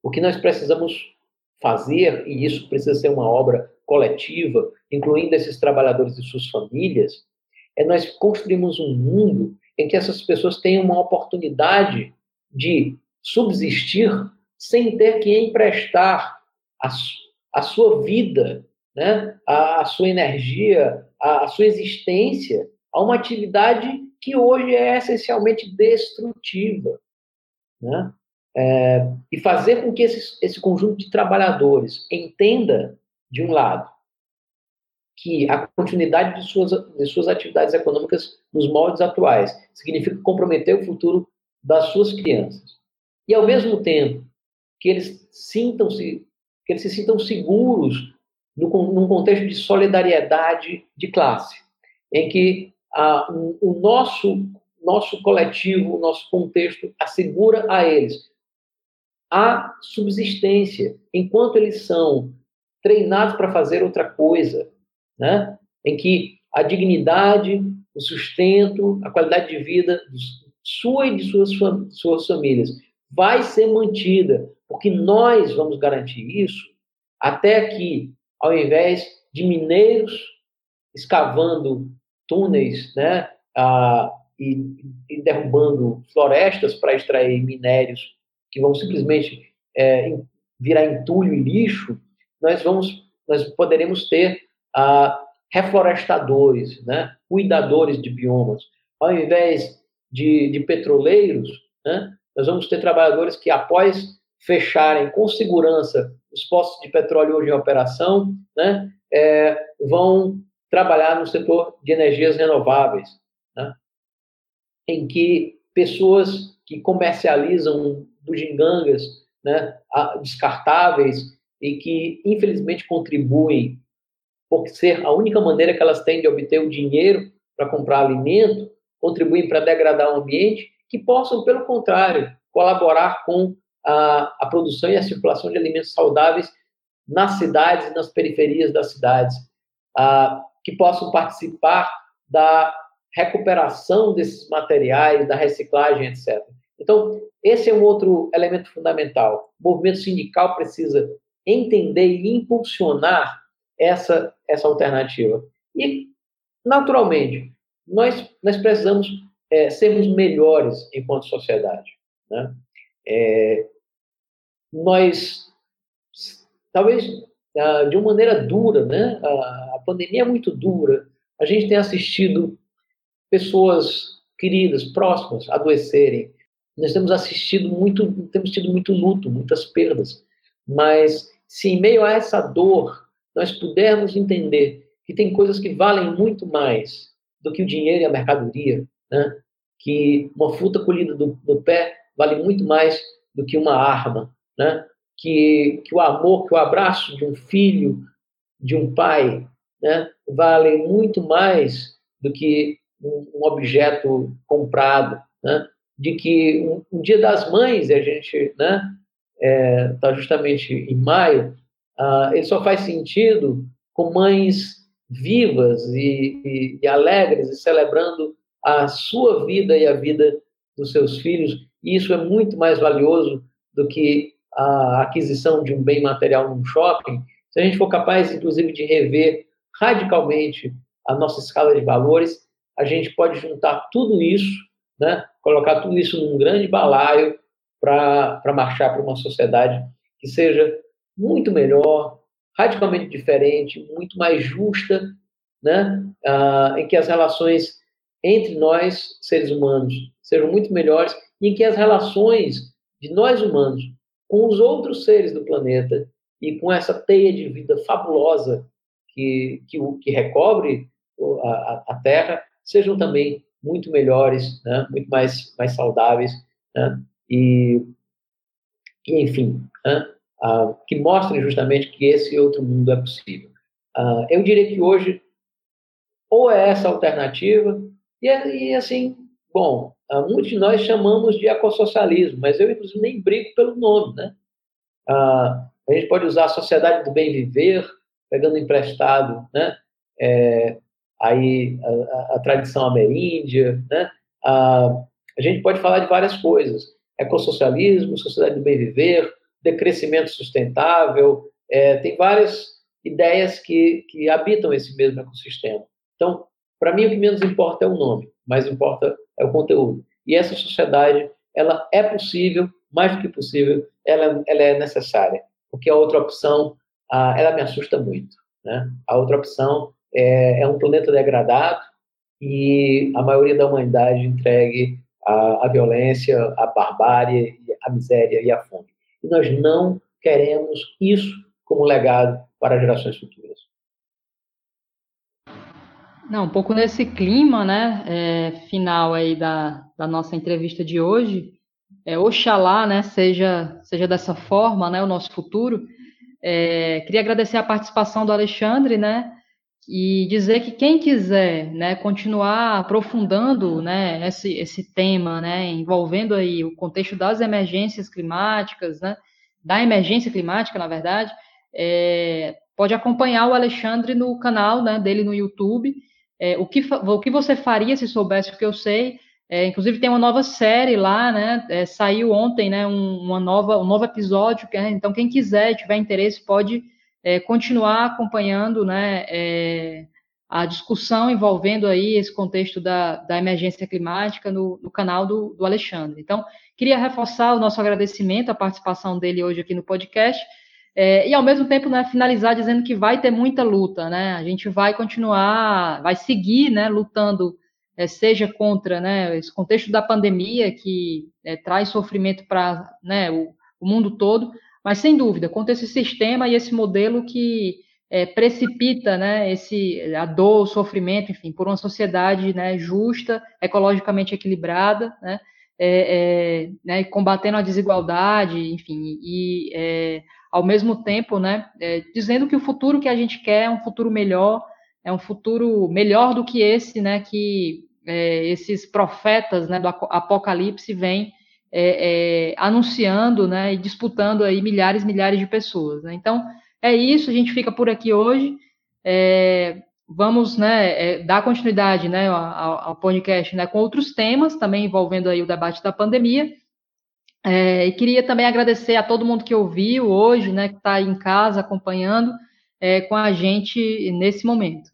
O que nós precisamos fazer, e isso precisa ser uma obra coletiva, incluindo esses trabalhadores e suas famílias, é nós construirmos um mundo em que essas pessoas tenham uma oportunidade de subsistir sem ter que emprestar a, a sua vida, né, a, a sua energia, a, a sua existência a uma atividade que hoje é essencialmente destrutiva. Né? É, e fazer com que esse, esse conjunto de trabalhadores entenda, de um lado, que a continuidade de suas, de suas atividades econômicas nos moldes atuais significa comprometer o futuro das suas crianças. E, ao mesmo tempo, que eles sintam-se que eles se sintam seguros no, num contexto de solidariedade de classe, em que ah, o, o nosso nosso coletivo, o nosso contexto assegura a eles a subsistência, enquanto eles são treinados para fazer outra coisa, né? em que a dignidade, o sustento, a qualidade de vida sua e de suas, suas famílias vai ser mantida, porque nós vamos garantir isso até que, ao invés de mineiros escavando túneis né, ah, e, e, derrubando florestas para extrair minérios que vão simplesmente é, virar entulho e lixo, nós vamos, nós poderemos ter ah, reflorestadores, né, cuidadores de biomas. Ao invés de, de petroleiros, né, nós vamos ter trabalhadores que, após fecharem com segurança os postos de petróleo hoje em operação, né, é, vão trabalhar no setor de energias renováveis, né, em que pessoas que comercializam bugigangas né, descartáveis e que, infelizmente, contribuem por ser a única maneira que elas têm de obter o dinheiro para comprar alimento, contribuem para degradar o ambiente, que possam, pelo contrário, colaborar com a, a produção e a circulação de alimentos saudáveis nas cidades e nas periferias das cidades, a, que possam participar da recuperação desses materiais, da reciclagem, etc. Então, esse é um outro elemento fundamental. O movimento sindical precisa entender e impulsionar essa, essa alternativa. E, naturalmente, nós, nós precisamos é, sermos melhores enquanto sociedade. Né? É, nós, talvez ah, de uma maneira dura, né? A, a pandemia é muito dura. A gente tem assistido pessoas queridas, próximas, adoecerem. Nós temos assistido muito, temos tido muito luto, muitas perdas. Mas se em meio a essa dor nós pudermos entender que tem coisas que valem muito mais do que o dinheiro e a mercadoria, né? que uma fruta colhida do, do pé vale muito mais do que uma arma, né? que, que o amor, que o abraço de um filho, de um pai, né? vale muito mais do que um, um objeto comprado, né? De que um, um, dia das mães, a gente está né? é, tá justamente em maio, uh, ele só faz sentido com mães vivas e, e, e, alegres e celebrando a sua vida e a vida dos seus filhos. E isso é muito mais valioso do que a aquisição de um bem material num shopping. Se a gente for capaz, inclusive, de rever radicalmente a nossa escala de valores, a gente pode juntar tudo isso, né? colocar tudo isso num grande balaio para marchar para uma sociedade que seja muito melhor, radicalmente diferente, muito mais justa, né? Ah, em que as relações entre nós, seres humanos, sejam muito melhores e em que as relações de nós humanos com os outros seres do planeta e com essa teia de vida fabulosa que, que, que recobre a, a Terra sejam também muito melhores, né? muito mais, mais saudáveis, né? e, e, enfim, né? ah, que mostrem justamente que esse outro mundo é possível. Ah, eu diria que hoje, ou é essa alternativa, e, e assim, bom, ah, muitos de nós chamamos de ecossocialismo, mas eu, inclusive, nem brigo pelo nome, né? Ah, a gente pode usar a sociedade do bem viver, pegando emprestado, né? É, aí a, a, a, tradição ameríndia, né? Ah, a gente pode falar de várias coisas: ecossocialismo, sociedade do bem viver, decrescimento sustentável, é, tem várias ideias que, que habitam esse mesmo ecossistema. Então, para mim, o que menos importa é o nome, mais importa é o conteúdo. E essa sociedade, ela é possível, mais do que possível, ela, ela é necessária, porque a outra opção, ah, ela me assusta muito. Né? A outra opção é, é um planeta degradado e a maioria da humanidade entregue à, à violência, à barbárie a miséria e a fome. E nós não queremos isso como legado para gerações futuras. Não, um pouco nesse clima, né, é, final aí da, da nossa entrevista de hoje, é, oxalá, né, seja, seja dessa forma, né, o nosso futuro. É, queria agradecer a participação do Alexandre, né, e dizer que quem quiser, né, continuar aprofundando, né, esse, esse tema, né, envolvendo aí o contexto das emergências climáticas, né, da emergência climática, na verdade, é, pode acompanhar o Alexandre no canal né, dele no YouTube, é, o, que, o que você faria se soubesse o que eu sei? É, inclusive tem uma nova série lá, né? É, saiu ontem, né? Um, uma nova, um novo episódio. É, então quem quiser, tiver interesse, pode é, continuar acompanhando, né? É, a discussão envolvendo aí esse contexto da, da emergência climática no, no canal do, do Alexandre. Então queria reforçar o nosso agradecimento à participação dele hoje aqui no podcast. É, e ao mesmo tempo, né, finalizar dizendo que vai ter muita luta, né? A gente vai continuar, vai seguir, né, lutando, é, seja contra, né, esse contexto da pandemia que é, traz sofrimento para, né, o, o, mundo todo, mas sem dúvida contra esse sistema e esse modelo que é, precipita, né, esse a dor, o sofrimento, enfim, por uma sociedade, né, justa, ecologicamente equilibrada, né, é, é, né combatendo a desigualdade, enfim, e ao mesmo tempo, né, é, dizendo que o futuro que a gente quer é um futuro melhor, é um futuro melhor do que esse, né, que é, esses profetas, né, do Apocalipse vêm é, é anunciando, né, e disputando aí milhares, milhares de pessoas. Né? Então, é isso, a gente fica por aqui hoje. É, vamos, né, é, dar continuidade, né, ao, ao podcast, né, com outros temas, também envolvendo aí o debate da pandemia. É, e queria também agradecer a todo mundo que ouviu hoje, né, que está em casa acompanhando é, com a gente nesse momento.